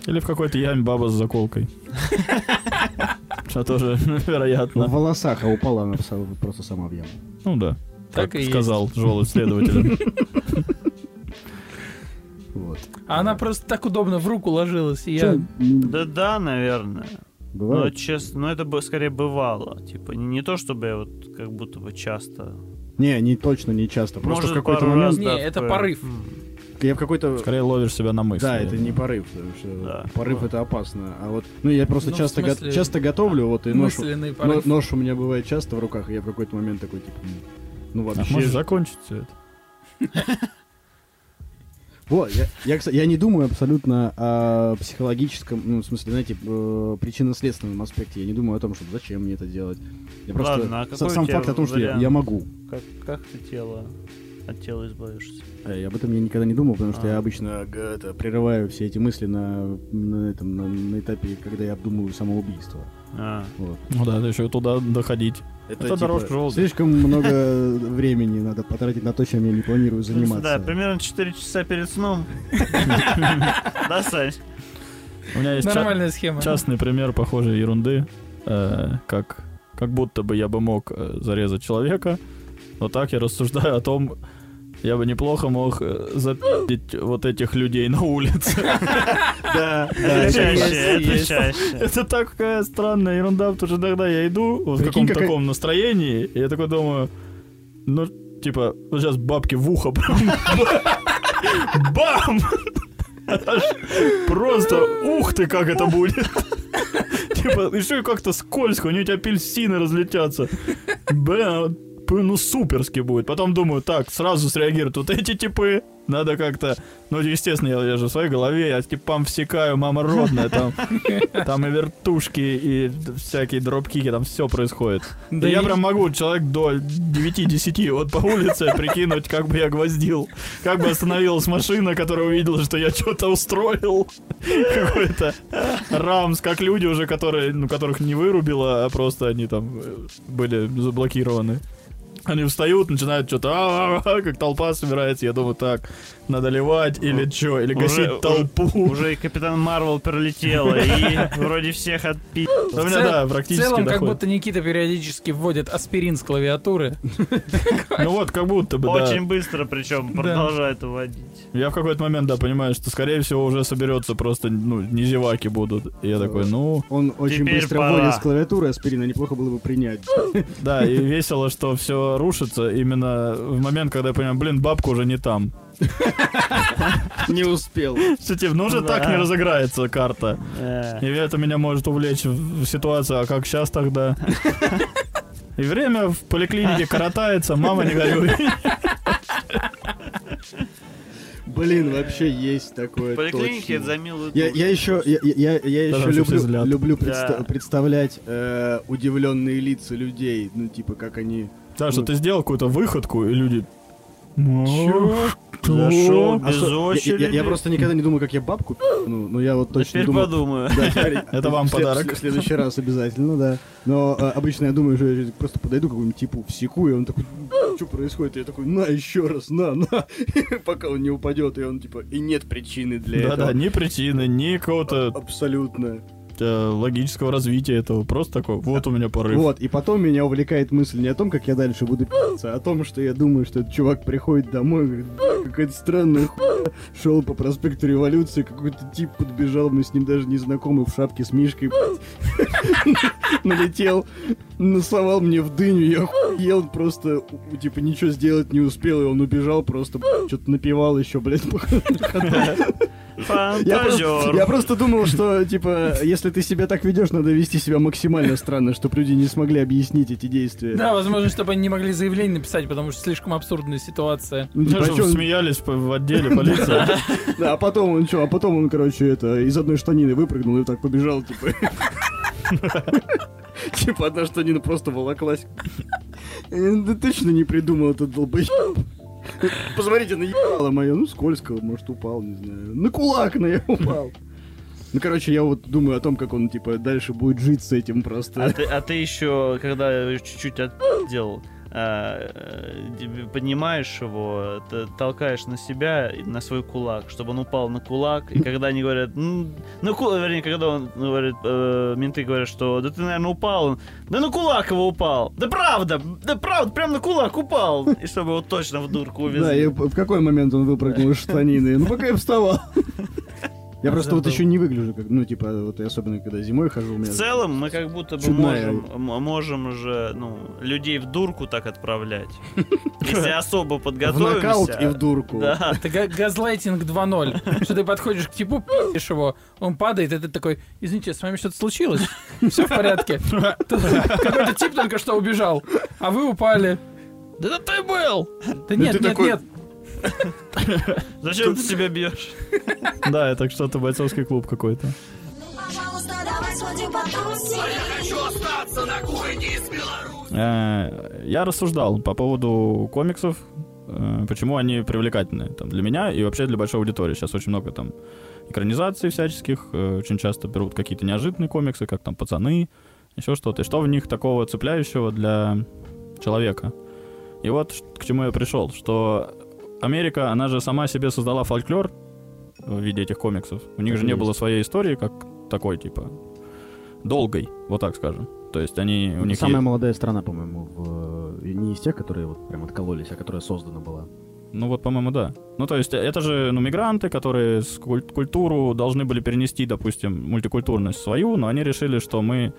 Или в какой-то яме баба с заколкой. Что тоже В вероятно. волосах, а упала она просто сама в яму. Ну да. Так Как и сказал желудь следователь. Вот. А она просто так удобно в руку ложилась, и я... Да да, наверное. Но Бывает? честно, ну это бы скорее бывало. Типа, не, не то чтобы я вот как будто бы часто. Не, не точно, не часто. Просто Может, в какой-то момент... раз, Не, да, это такое. порыв. Я в какой-то... Скорее ловишь себя на мысли. Да, это не порыв, потому что Да. порыв Ну. это опасно. А вот, ну я просто Ну, часто, го- смысле, часто готовлю, вот и нож, но- порыв. нож у меня бывает часто в руках, и я в какой-то момент такой типа, ну А вообще. может закончить все это? Вот, я, я, кстати, я не думаю абсолютно о психологическом, ну, в смысле, знаете, э, причинно-следственном аспекте. Я не думаю о том, что зачем мне это делать. Я просто Ладно, а сам факт о том, что я, я могу. Как, как ты тело от тела избавишься? Э, Я об этом я никогда не думал, потому что А. я обычно г- это, прерываю все эти мысли на, на этом на, на этапе, когда я обдумываю самоубийство. А, Вот. Ну да, еще туда доходить. Это дорожка желудя. Слишком много времени надо потратить на то, чем я не планирую заниматься. Да, примерно 4 часа перед сном. Да, Сань? У меня есть ча- Нормальная схема. частный пример похожей ерунды. э, как, как будто бы я бы мог э, зарезать человека. Но так я рассуждаю о том, я бы неплохо мог э, запить вот этих людей на улице. Да, Это чаще, это есть. чаще. Это такая странная ерунда, потому что иногда я иду вот в каком-то таком настроении, и я такой думаю, ну, типа, сейчас бабки в ухо прям бам! Просто ух ты, как это будет! Типа, еще и как-то скользко, у них апельсины разлетятся. Бля, ну суперски будет. Потом думаю, так, сразу среагируют вот эти типы. Надо как-то... Ну, естественно, я, я же в своей голове, я типам всекаю, мама родная, там, там и вертушки, и всякие дропкики, там все происходит. Да И я прям могу человек до 9-10 вот по улице прикинуть, как бы я гвоздил, как бы остановилась машина, которая увидела, что я что-то устроил. Какой-то рамс, как люди уже, которые, ну, которых не вырубило, а просто они там э, были заблокированы. Они встают, начинают что-то, как толпа собирается. Я думаю, так, надо ливать или что, или Уже- гасить толпу. Уже и Капитан Марвел пролетела, и вроде всех отпи... У меня, цел- да, В практически целом, как будто Никита периодически вводит аспирин с клавиатуры. Ну вот, как будто бы, да. Очень быстро, причем, продолжает уводить. Я в какой-то момент, да, понимаю, что, скорее всего, уже соберется просто, ну, не зеваки будут. И я такой, ну, Он очень быстро вводит с клавиатуры аспирина, неплохо было бы принять. да, и весело, что все рушится именно в момент, когда я понимаю, блин, бабка уже не там. Не успел. Что, типа, ну уже так не разыграется карта. И это меня может увлечь в ситуацию, а как сейчас тогда? И время в поликлинике коротается, мама не горюй. Блин, вообще есть такое. В поликлинике точно. это за милую Я, душу. я еще, я, я, я еще люблю, люблю Да. предста- представлять э, удивленные лица людей, ну типа как они. Да, что ты сделал какую-то выходку, и люди... Чё? Что? Зашел А без что- я- очереди. Я, я просто никогда не думал, как я бабку. Ну, ну я вот Да точно Теперь думаю. подумаю. Да, теперь- Это вам в подарок. В следующий раз обязательно, да. Но э, обычно я думаю, что я просто подойду к какому-нибудь типу, всеку, и он такой, что происходит? И я такой, на, еще раз, на, на. Пока он не упадет, и он типа, и нет причины для этого. Да-да, ни причины, ни какого-то Абсолютно. Э, логического развития этого. Просто такой, вот у меня порыв. Вот, и потом меня увлекает мысль не о том, как я дальше буду пи***ться, а о том, что я думаю, что этот чувак приходит домой, говорит, «Бля, какая-то странная хуйня. Шел по проспекту Революции, какой-то тип подбежал, мы с ним даже не знакомы, в шапке с мишкой, налетел, насовал мне в дыню, я ел просто, типа, ничего сделать не успел, и он убежал, просто что-то напевал еще, блядь. Я просто, Фантазер. я просто думал, что, типа, если ты себя так ведешь, надо вести себя максимально странно, чтобы люди не смогли объяснить эти действия. Да, возможно, чтобы они не могли заявление написать, потому что слишком абсурдная ситуация. Ну, типа, Даже он- смеялись в отделе полиции. Да, а потом он что, а потом он, короче, это, из одной штанины выпрыгнул и так побежал, типа. Типа, одна штанина просто волоклась. Я да точно не придумал этот долбоеб. Посмотрите на ебало мое, ну скользко, может упал, не знаю. На кулак на я упал. Ну, короче, я вот думаю о том, как он, типа, дальше будет жить с этим А просто. ты, а ты еще, когда чуть-чуть отделал, а, э, тебе поднимаешь его, толкаешь на себя, на свой кулак, чтобы он упал на кулак, и когда они говорят, ну, кулак, вернее, когда он ну, говорит, э, менты говорят, что да ты, наверное, упал, он, да на кулак его упал, да правда, да правда, прям на кулак упал, и чтобы его точно в дурку увезли. Да, и в какой момент он выпрыгнул из штанины? Ну, пока я вставал. Я просто вот забыл. еще не выгляжу, как, ну, типа, вот и особенно, когда зимой хожу, у меня... В целом мы как будто бы Чудная. можем, можем же, ну, людей в дурку так отправлять. Если особо В подготовимся. нокаут и в дурку. Да. Это га- газлайтинг 2.0. Что ты подходишь к типу, пи***ешь его, он падает, и ты такой, извините, с вами что-то случилось? Все в порядке. Какой-то тип только что убежал, а вы упали. Да это ты был! Да нет, нет, нет. Зачем ты себя бьешь? Да, это что-то бойцовский клуб какой-то. Пожалуйста, давай сходим потусим. Я хочу остаться на кухне из Беларуси. Э, Я рассуждал по поводу комиксов, э, почему они привлекательны там, для меня и вообще для большой аудитории. Сейчас очень много там экранизаций всяческих, э, очень часто берут какие-то неожиданные комиксы, как там «Пацаны», еще что-то. И что в них такого цепляющего для человека? И вот к чему я пришел, что Америка, она же сама себе создала фольклор в виде этих комиксов. У них Так же не есть. было своей истории, как такой, типа, долгой, вот так скажем. То есть они, у них Самая есть- молодая страна, по-моему, в... э, не из тех, которые вот прям откололись, а которая создана была. Ну вот, по-моему, да. Ну то есть это же ну, мигранты, которые с куль- культуру должны были перенести, допустим, мультикультурность свою, но они решили, что мы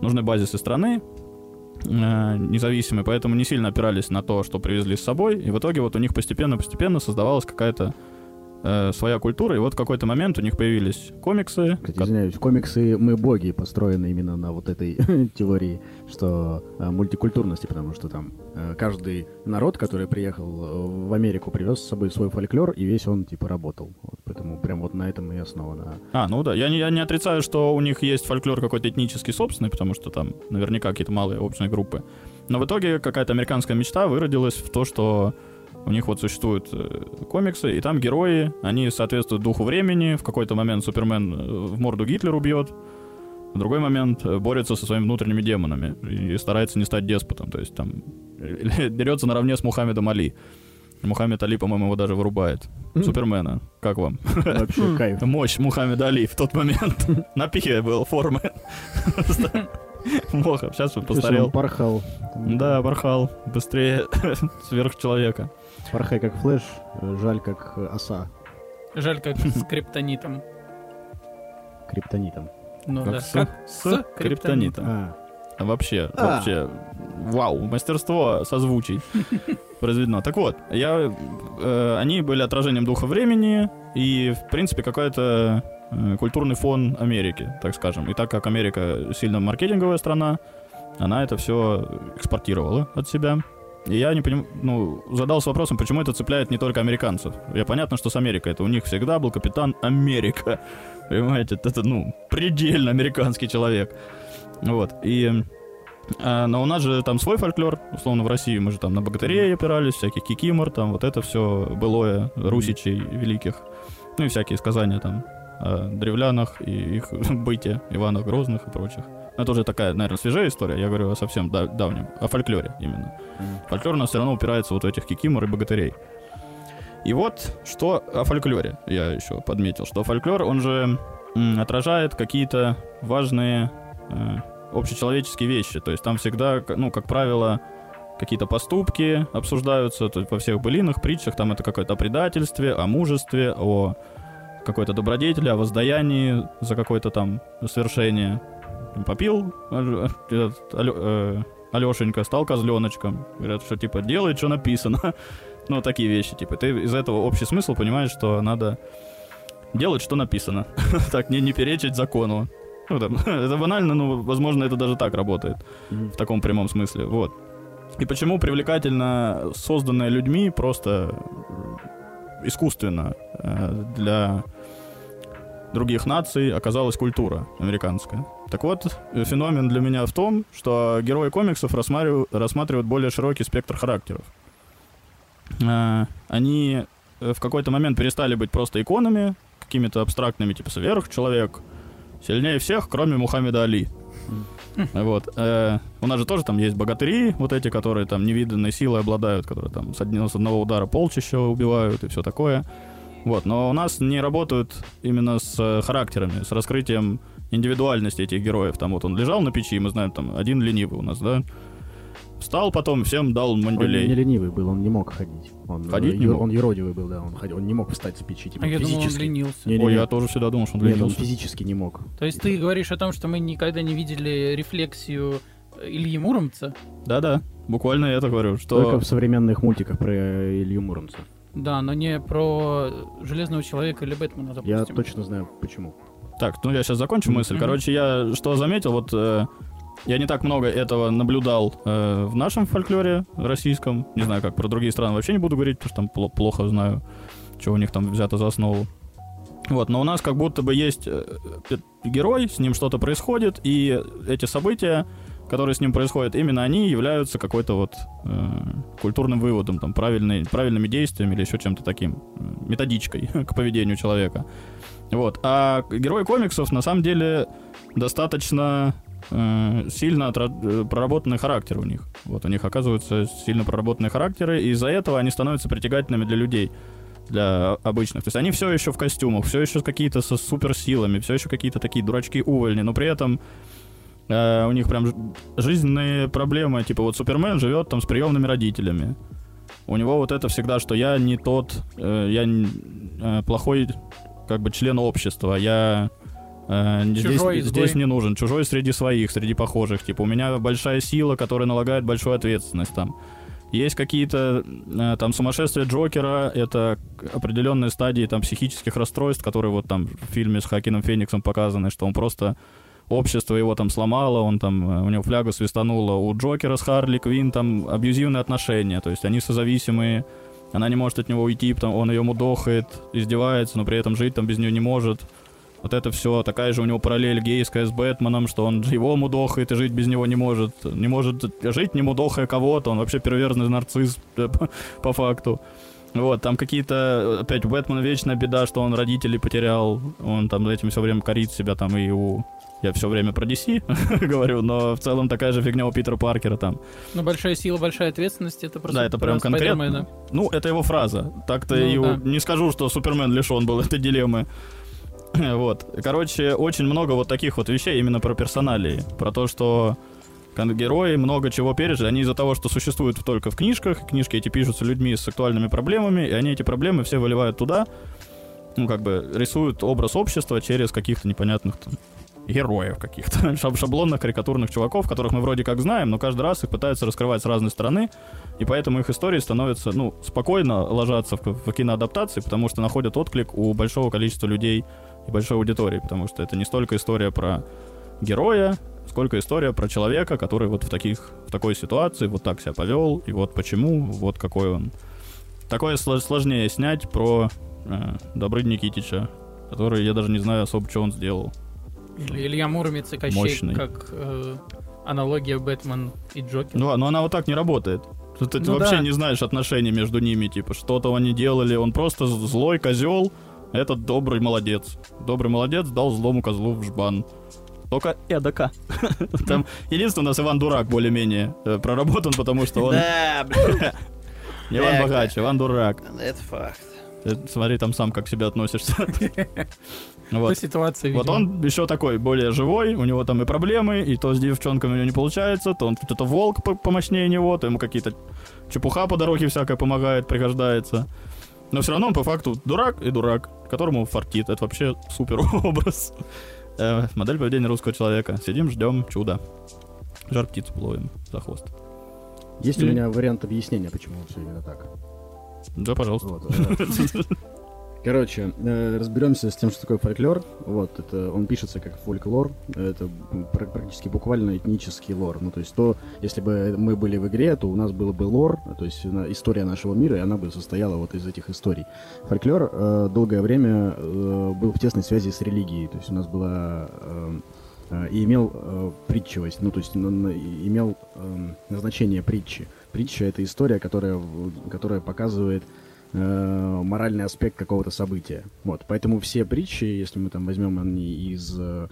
нужны базисы страны, э, независимые, поэтому не сильно опирались на то, что привезли с собой, и в итоге вот у них постепенно-постепенно создавалась какая-то э, своя культура, и вот в какой-то момент у них появились комиксы, Кстати, ко- извиняюсь, комиксы «Мы боги» построены именно на вот этой теории, что э, мультикультурности, потому что там э, каждый народ, который приехал э, в Америку, привез с собой свой фольклор, и весь он, типа, работал. Вот, поэтому прям вот на этом и основано. А, ну да, я не, я не отрицаю, что у них есть фольклор какой-то этнический собственный, потому что там наверняка какие-то малые общие группы. Но в итоге какая-то американская мечта выродилась в то, что у них вот существуют э, комиксы, и там герои, они соответствуют духу времени. В какой-то момент Супермен э, в морду Гитлеру бьет, в другой момент э, борется со своими внутренними демонами и старается не стать деспотом. То есть там дерется наравне с Мухаммедом Али. Мухаммед Али, по-моему, его даже вырубает. Супермена. Как вам? Вообще кайф. Мощь Мухаммеда Али в тот момент. На пике был формы. Моха, сейчас он постарел. он порхал. Да, порхал. Быстрее сверхчеловека. Порхай как Flash, жаль как э, оса Жаль, как с криптонитом. криптонитом. Ну Как да, с- как с с криптонитом. криптонитом. А, А Вообще, А. вообще, вау, мастерство созвучий произведено. Так вот, я, э, они были отражением духа времени и, в принципе, какой-то э, культурный фон Америки, так скажем. И так как Америка сильно маркетинговая страна, она это все экспортировала от себя. И я не понимаю, ну, задался вопросом, почему это цепляет не только американцев. Я понятно, что с Америкой. Это у них всегда был капитан Америка. Понимаете, это, ну, предельно американский человек. Вот. И а, но у нас же там свой фольклор, условно, в России. Мы же там на богатырей опирались, всяких кикимор, там вот это все былое русичей великих. Ну и всякие сказания там о древлянах и их быте, Иванах Грозных и прочих. Но это уже такая, наверное, свежая история. Я говорю о совсем да- давнем, о фольклоре именно. Фольклор у нас все равно упирается вот в этих кикимор и богатырей. И вот что о фольклоре я еще подметил, что фольклор, он же м, отражает какие-то важные э, общечеловеческие вещи. То есть там всегда, ну, как правило, какие-то поступки обсуждаются, то есть во всех былинах, притчах, там это какое-то о предательстве, о мужестве, о какой-то добродетели, о воздаянии за какое-то там свершение. Попил этот Алё- э, Алешенька, стал козленочком. Говорят, что типа делай, что написано. ну, такие вещи, типа. Ты из этого общий смысл понимаешь, что надо делать, что написано. так, не, не перечить закону. Ну, там, это банально, но, возможно, это даже так работает. В таком прямом смысле. Вот. И почему привлекательно созданное людьми просто искусственно э, для других наций оказалась культура американская. Так вот, э, феномен для меня в том, что герои комиксов рассматривают, рассматривают более широкий спектр характеров. Э, Они э, в какой-то момент перестали быть просто иконами, какими-то абстрактными, типа сверхчеловек, сильнее всех, кроме Мухаммеда Али. Вот. Э, у нас же тоже там есть богатыри, вот эти, которые там невиданной силой обладают, которые там с, с одного удара полчища убивают и все такое. Вот. Но у нас не работают именно с э, характерами, с раскрытием индивидуальности этих героев. Там вот он лежал на печи, мы знаем, там один ленивый у нас, да? Встал потом, всем дал Он не мандюлей. ленивый был, он не мог ходить. Он, Ходить э, не ю- мог? Он юродивый был, да, он, ходил, он не мог встать с печи, типа, А я думал, он физически. ленился. Не-не-не. Ой, я тоже всегда думал, что он Нет, он ленился. физически не мог. То есть ты говоришь о том, что мы никогда не видели рефлексию э, Ильи Муромца? Да-да, буквально я это говорю, что... Только в современных мультиках про Илью Муромца. Да, но не про Железного Человека или Бэтмена, допустим. Я точно знаю, почему. Так, ну я сейчас закончу мысль. Короче, я что заметил, вот э, я не так много этого наблюдал э, в нашем фольклоре российском. Не знаю, как про другие страны вообще не буду говорить, потому что там пло- плохо знаю, что у них там взято за основу. Вот, но у нас как будто бы есть э, э, герой, с ним что-то происходит, и эти события, которые с ним происходят, именно они являются какой-то вот э, культурным выводом, там, правильной, правильными действиями или еще чем-то таким, э, методичкой к поведению человека. Вот. А герои комиксов на самом деле достаточно э, сильно отра- э, проработанный характер у них. Вот у них оказываются сильно проработанные характеры, и из-за этого они становятся притягательными для людей, для обычных. То есть они все еще в костюмах, все еще какие-то со суперсилами, все еще какие-то такие дурачки увольни, но при этом э, у них прям жизненные проблемы. Типа вот Супермен живет там с приемными родителями. У него вот это всегда, что я не тот, э, я э, плохой как бы член общества, я э, здесь, Чужой, здесь не нужен, чужой среди своих, среди похожих. Типа у меня большая сила, которая налагает большую ответственность там. Есть какие-то э, там сумасшествия Джокера, это определенные стадии там психических расстройств, которые вот там в фильме с Хакином Фениксом показаны, что он просто общество его там сломало, он там, э, у него флягу свистанула. У Джокера с Харли Квин там абьюзивные отношения, то есть они созависимые, она не может от него уйти, потому он ее мудохает, издевается, но при этом жить там без нее не может. Вот это все, такая же у него параллель гейская с Бэтменом, что он его мудохает и жить без него не может. Не может жить, не мудохая кого-то, он вообще перверзный нарцисс э, по факту. Вот, там какие-то, опять, у Бэтмена вечная беда, что он родителей потерял, он там этим все время корит себя там и у... Я все время про DC говорю, но в целом такая же фигня у Питера Паркера там. Но большая сила, большая ответственность, это просто Да, это прям конкретно. Ну, это его фраза. Так-то Ну, и да. не скажу, что Супермен лишен был этой дилеммы. Вот. Короче, очень много вот таких вот вещей именно про персоналии. Про то, что герои много чего пережили. Они из-за того, что существуют только в книжках, книжки эти пишутся людьми с актуальными проблемами, и они эти проблемы все выливают туда, ну, как бы рисуют образ общества через каких-то непонятных там героев каких-то, шаб- шаблонных, карикатурных чуваков, которых мы вроде как знаем, но каждый раз их пытаются раскрывать с разной стороны, и поэтому их истории становятся, ну, спокойно ложатся в, в киноадаптации, потому что находят отклик у большого количества людей и большой аудитории, потому что это не столько история про героя, сколько история про человека, который вот в таких в такой ситуации вот так себя повел, и вот почему, вот какой он. Такое сло- сложнее снять про э, Добрыню Никитича, который я даже не знаю особо, что он сделал. Или Илья Муромец и Кощей, Мощный. как э, аналогия Бэтмен и Джокер. Ну, но она вот так не работает. Тут ты Ну вообще да. не знаешь отношений между ними, типа, что-то они делали, он просто злой козел, этот добрый молодец. Добрый молодец дал злому козлу в жбан. Только эдака. Там единственное, у нас Иван Дурак более-менее э, проработан, потому что он Да, блин, Иван. Богач, Иван Дурак. это факт. Ты смотри там сам, как к себе относишься. По Вот. ситуации, Вот видимо. он еще такой более живой, у него там и проблемы, и то с девчонками у него не получается, то он кто-то волк по- помощнее него, то ему какие-то чепуха по дороге всякая помогает, пригождается. Но все равно он по факту дурак и дурак, которому фартит. Это вообще супер образ. Э, модель поведения русского человека. Сидим, ждем чуда. Жар птицу ловим за хвост. Есть у Или- меня вариант объяснения, почему все именно так. Да, пожалуйста. Вот, Короче, э, разберемся с тем, что такое фольклор. Вот, это он пишется как фольклор. Это пр- практически буквально этнический лор. Ну, то есть то, если бы мы были в игре, то у нас было бы лор, то есть история нашего мира, и она бы состояла вот из этих историй. Фольклор э, долгое время э, был в тесной связи с религией. То есть у нас была э, э, и имел э, притчивость, ну то есть и имел э, назначение притчи. Притча это история, которая, которая показывает э, моральный аспект какого-то события. Вот, поэтому все притчи, если мы там возьмем они из э,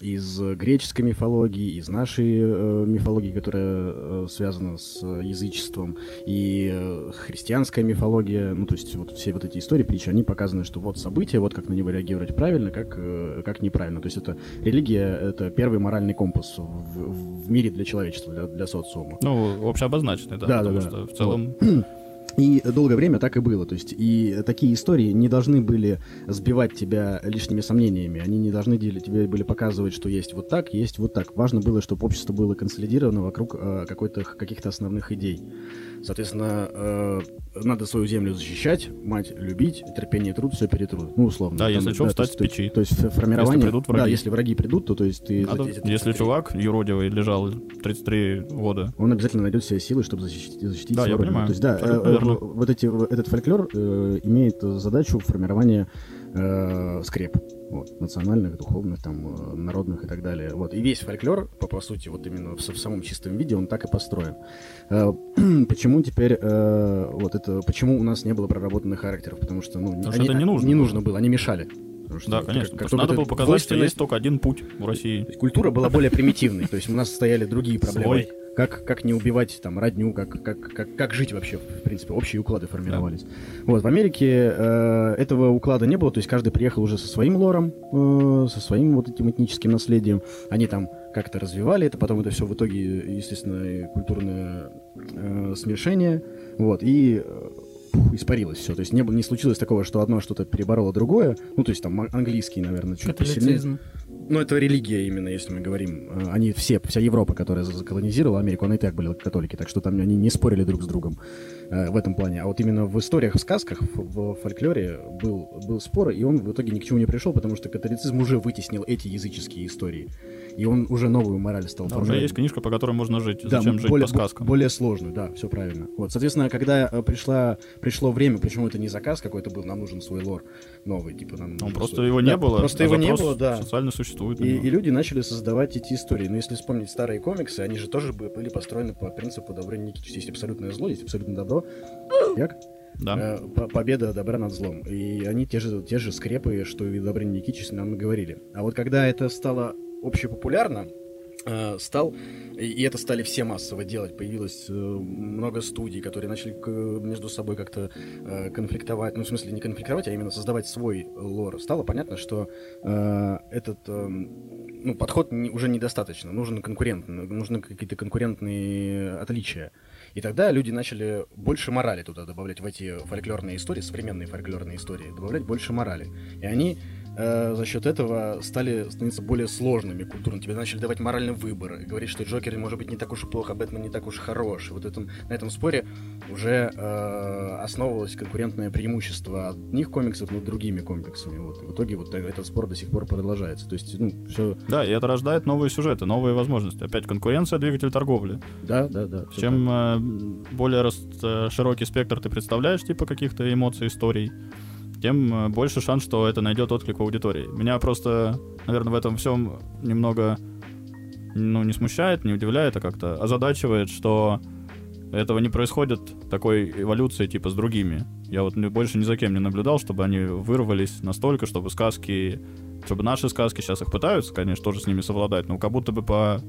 из греческой мифологии, из нашей э, мифологии, которая э, связана с язычеством, и э, христианская мифология, ну, то есть вот все вот эти истории, притчи, они показаны, что вот события, вот как на него реагировать правильно, как, э, как неправильно. То есть это религия, это первый моральный компас в, в мире для человечества, для, для социума. Ну, общеобозначенный, да. Да, потому да, да. что в целом... И долгое время так и было. То есть и такие истории не должны были сбивать тебя лишними сомнениями. Они не должны дели- тебе были показывать, что есть вот так, есть вот так. Важно было, чтобы общество было консолидировано вокруг э, каких-то основных идей. Соответственно, э, надо свою землю защищать, мать любить, терпение труд все перетрут. Ну, условно. Да, если что, то встать с печи. То есть формирование... придут враги. Да, если враги придут, то, то есть ты... Надо- за- если чувак юродивый лежал 33 года, он обязательно найдет себе силы, чтобы защитить, защитить Да, свою я родину. понимаю. То есть, да, э, э, вот эти, этот фольклор э, имеет задачу формирования э, скреп. Вот, национальных, духовных, там, э, народных и так далее. Вот. И весь фольклор, по, по сути, вот именно в, в самом чистом виде, он так и построен. Э, почему теперь, э, вот это, почему у нас не было проработанных характеров? Потому что, ну, Потому что они- это не нужно Не было. нужно было, они мешали. Потому что да, как- конечно. как что только надо было показать, что есть только один путь в России. культура была более примитивной, то есть у нас стояли другие проблемы. Свой. Как, как не убивать там родню, как, как, как, как жить вообще, в принципе, общие уклады формировались. Вот, в Америке э, этого уклада не было, то есть каждый приехал уже со своим лором, э, со своим вот этим этническим наследием. Они там как-то развивали это, потом это все в итоге, естественно, культурное э, смешение, вот, и э, пух, испарилось все. То есть не, было, не случилось такого, что одно что-то перебороло другое. Ну, то есть там английский, наверное, чуть посильнее. Ну, это религия именно, если мы говорим. Э, Они все, вся Европа, которая за- заколонизировала Америку, она и так были католики, так что там они не спорили друг с другом э, в этом плане. А вот именно в историях, в сказках, в фольклоре был, был спор, и он в итоге ни к чему не пришел, потому что католицизм уже вытеснил эти языческие истории. И он уже новую мораль стал Да, уже есть книжка, по которой можно жить. Да, Зачем жить более, по сказкам? более сложную, да, все правильно. Вот, соответственно, когда э, пришла, пришло время, почему это не заказ какой-то был, нам нужен свой лор новый, типа нам... Ну, нужен просто свой- его Да, не было. Просто а его не было, да. Социально существует. И, и люди начали создавать эти истории. Но если вспомнить старые комиксы, они же тоже бы- были построены по принципу Добрыни Никитича. Есть абсолютное зло, есть абсолютное добро. Як? Да. Э, по- победа добра над злом. И они те же, те же скрепы, что и Добрыня Никитич нам говорили. А вот когда это стало общепопулярно, э, стал, и это стали все массово делать, появилось э, много студий, которые начали между собой как-то э, конфликтовать, ну, в смысле, не конфликтовать, а именно создавать свой лор. Стало понятно, что этот ну, подход уже недостаточно, нужен конкурент, нужны какие-то конкурентные отличия. И тогда люди начали больше морали туда добавлять в эти фольклорные истории, современные фольклорные истории, добавлять больше морали. И они э, за счет этого стали становиться более сложными культурно. Тебе начали давать моральный выбор. Говорить, что Джокер может быть не так уж и плохо, а Бэтмен не так уж и хорош. И вот этом, на этом споре уже э, основывалось конкурентное преимущество одних комиксов над другими комиксами. Вот. И в итоге вот этот спор до сих пор продолжается. То есть, ну, все... Да, и это рождает новые сюжеты, новые возможности. Опять конкуренция, двигатель торговли. Да, да, да. Чем э, более рас- э, широкий спектр ты представляешь, типа каких-то эмоций, историй, тем э, больше шанс, что это найдет отклик у аудитории. Меня просто, наверное, в этом всем немного ну, не смущает, не удивляет, а как-то озадачивает, что этого не происходит такой эволюции типа с другими. Я вот больше ни за кем не наблюдал, чтобы они вырвались настолько, чтобы сказки, чтобы наши сказки сейчас их пытаются, конечно, тоже с ними совладать, но как будто бы по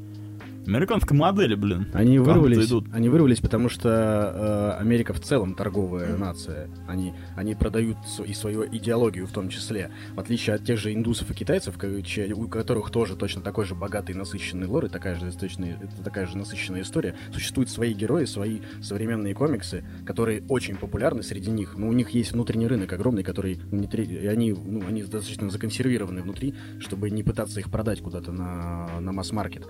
американской модели, блин. Они вырвались, идут. они вырвались, потому что э, Америка в целом торговая нация. Они, они продают и свою идеологию в том числе. В отличие от тех же индусов и китайцев, у которых тоже точно такой же богатый насыщенный лор и такая же, это такая же насыщенная история. Существуют свои герои, свои современные комиксы, которые очень популярны среди них. Но у них есть внутренний рынок огромный, который не тре- и они, ну, они достаточно законсервированы внутри, чтобы не пытаться их продать куда-то на, на масс-маркет.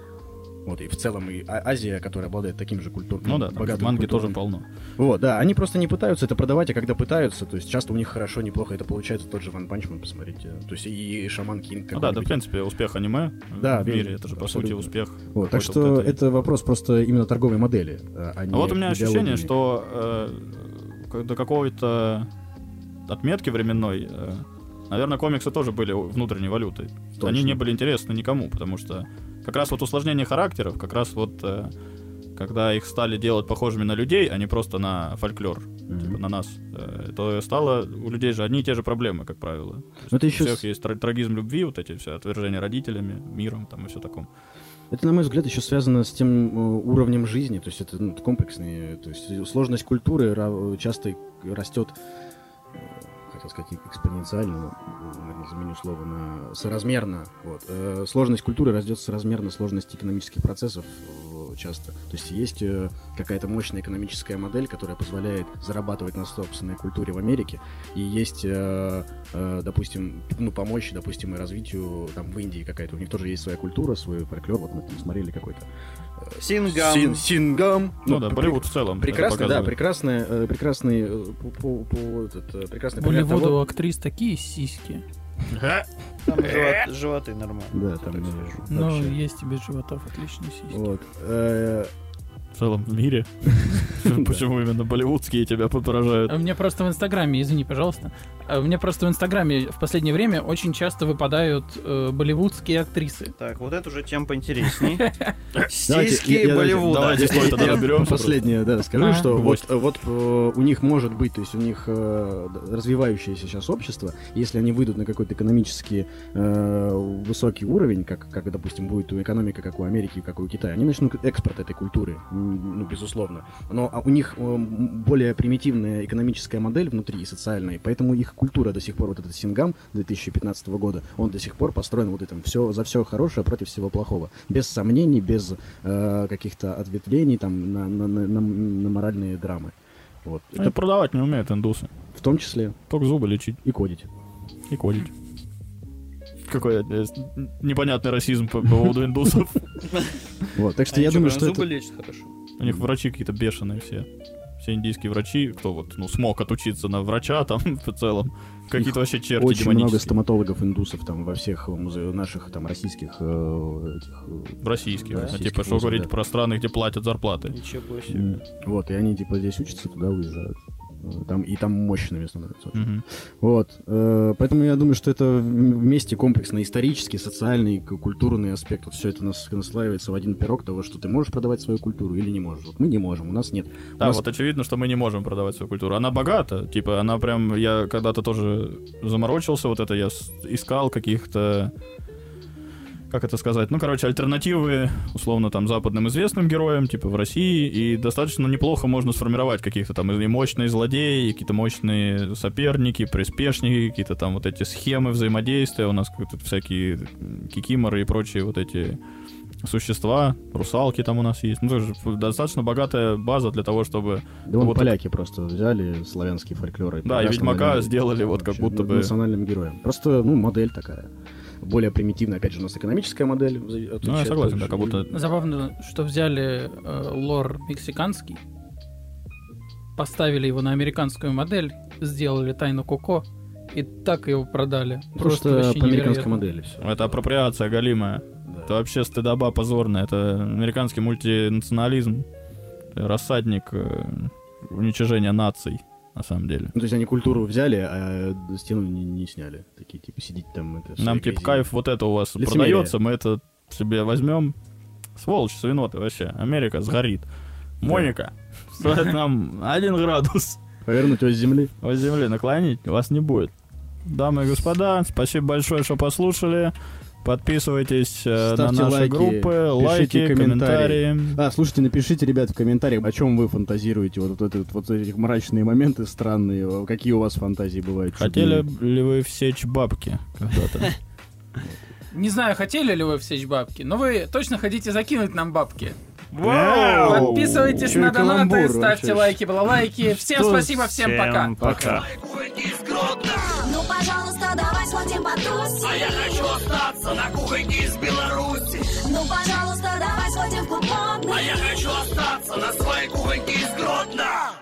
Вот, и в целом и А- Азия, которая обладает таким же культурным, Ну да, богатым манги тоже культурным- полно. Вот, да, они просто не пытаются это продавать, а когда пытаются, то есть часто у них хорошо, неплохо это получается, тот же One Punch Man, посмотрите. То есть и Shaman King Ну да, да, в принципе, успех аниме Да, в мире, верно, это же, по абсолютно. сути, успех. Вот, так что вот это вопрос просто именно торговой модели, а а не А вот у меня ощущение, что э, до какой-то отметки временной, э, наверное, комиксы тоже были внутренней валютой. Точно. Они не были интересны никому, потому что как раз вот усложнение характеров, как раз вот э, когда их стали делать похожими на людей, а не просто на фольклор, Мгм. типа на нас, э, то стало у людей же одни и те же проблемы, как правило. Есть Ну, это у еще всех с- есть тра- трагизм любви, вот эти все отвержения родителями, миром там и все таком. Это, на мой взгляд, еще связано с тем э, уровнем жизни, то есть это ну, комплексные, то есть сложность культуры часто растет, хотел сказать экспоненциально, но, наверное, заменю слово на соразмерно. Вот. Э, Сложность культуры растет соразмерно сложности экономических процессов э, часто. То есть есть э, какая-то мощная экономическая модель, которая позволяет зарабатывать на собственной культуре в Америке, и есть, допустим, ну, помочь, допустим, и развитию там в Индии какая-то. У них тоже есть своя культура, свой фольклор. Вот мы там смотрели какой-то. Сингам. Син- Сингам. Ну, да, пр- Болливуд в целом. это Прекрасный, да, прекрасный, э, прекрасный, э, по, по- по- этот, э, прекрасный Болливуду того- у актрис такие сиськи. Там живот- животы нормально. Да, там Так э, скажу. Но вообще. есть без животов отличные сиськи. Вот. Э, В целом в мире. Почему именно болливудские тебя поражают? А Мне просто в Инстаграме, извини, пожалуйста, а мне просто в Инстаграме в последнее время очень часто выпадают э, болливудские актрисы. Так, вот это уже тем поинтересней. Давайте, Сиськи Болливуда. давайте стой, тогда Последнее, да, скажу, что вот, вот э, у них может быть, то есть у них э, развивающееся сейчас общество, если они выйдут на какой-то экономически э, высокий уровень, как, как, допустим, будет у экономика, как у Америки, как у Китая, они начнут экспорт этой культуры, ну, безусловно. Но а у них э, более примитивная экономическая модель внутри и социальная, поэтому их культура до сих пор, вот этот Сингам 2015 года, он до сих пор построен вот этим все за все хорошее против всего плохого. Без сомнений, без э, каких-то ответвлений там на, на, на- на- моральные драмы. Вот. Это Это продавать не умеют индусы. в том числе Только зубы лечить и кодить. и кодить. Какой э, непонятный расизм по поводу индусов. Вот. Так что я думаю, что это... У них врачи какие-то бешеные все. Все индийские врачи, кто вот, ну, смог отучиться на врача там в целом. Какие-то вообще черти Очень много демонические. стоматологов индусов там во всех музе- наших там российских э, этих, э, В российских. Да. А Российских типа, что говорить да. про страны, где платят зарплаты. Ничего себе. вот и они типа здесь учатся, туда уезжают. Там, и там мощными становятся. Мгм. Вот. э, Поэтому я думаю, что это вместе комплексно исторический, социальный, культурный аспект. Вот все это нас наслаивается в один пирог того, что ты можешь продавать свою культуру или не можешь. Вот мы не можем, у нас нет. У Да, нас- вот очевидно, что мы не можем продавать свою культуру. Она богата, типа, она прям, я когда-то тоже заморочился, вот это я искал каких-то как это сказать, ну, короче, альтернативы, условно, там, западным известным героям, типа, в России, и достаточно неплохо можно сформировать каких-то там и мощные злодеи, и какие-то мощные соперники, приспешники, какие-то там вот эти схемы взаимодействия, у нас как-то всякие кикиморы и прочие вот эти существа, русалки там у нас есть. Ну, тоже достаточно богатая база для того, чтобы... Да вон вот поляки просто взяли славянские фольклоры. Да, и Ведьмака сделали вот как будто бы... Национальным героем. Просто, ну, модель такая. Более примитивная. Опять же, у нас экономическая модель. за- Ну, я согласен, да, как будто... Забавно, что взяли э, лор мексиканский, поставили его на американскую модель, сделали тайну Коко и так его продали. Просто вообще по американской модели все. Это апроприация галимая. Это вообще стыдоба позорная. Это американский мультинационализм. Рассадник э, уничижения наций, на самом деле. Ну, то есть они культуру взяли, а стену не, не сняли. Такие, типа, сидеть там... Это, Нам типа кайф вот это у вас Лицемерие. продается, мы это себе возьмем. Сволочь, свиноты вообще. Америка сгорит. Моника, стоит нам один градус Повернуть ось земли. от земли наклонить, вас не будет. Дамы и господа, спасибо большое, что послушали. Подписывайтесь э, на Ставьте наши лайки, группы, пишите лайки, комментарии. комментарии. А, слушайте, напишите, ребят, в комментариях, о чем вы фантазируете, вот, вот, этот- вот эти мрачные моменты странные, какие у вас фантазии бывают. Хотели чудные. ли вы всечь бабки когда-то? Не знаю, хотели ли вы всечь бабки, но вы точно хотите закинуть нам бабки. Вау! Подписывайтесь Чё на донаты, ставьте вообще. лайки, балалайки. Всем Что? спасибо, всем пока. пока. Гродно Ну, пожалуйста, давай сходим потусим. А я хочу остаться на кухоньке из Беларуси Ну, пожалуйста, давай сходим в клуб модный. А я хочу остаться на своей кухоньке из Гродно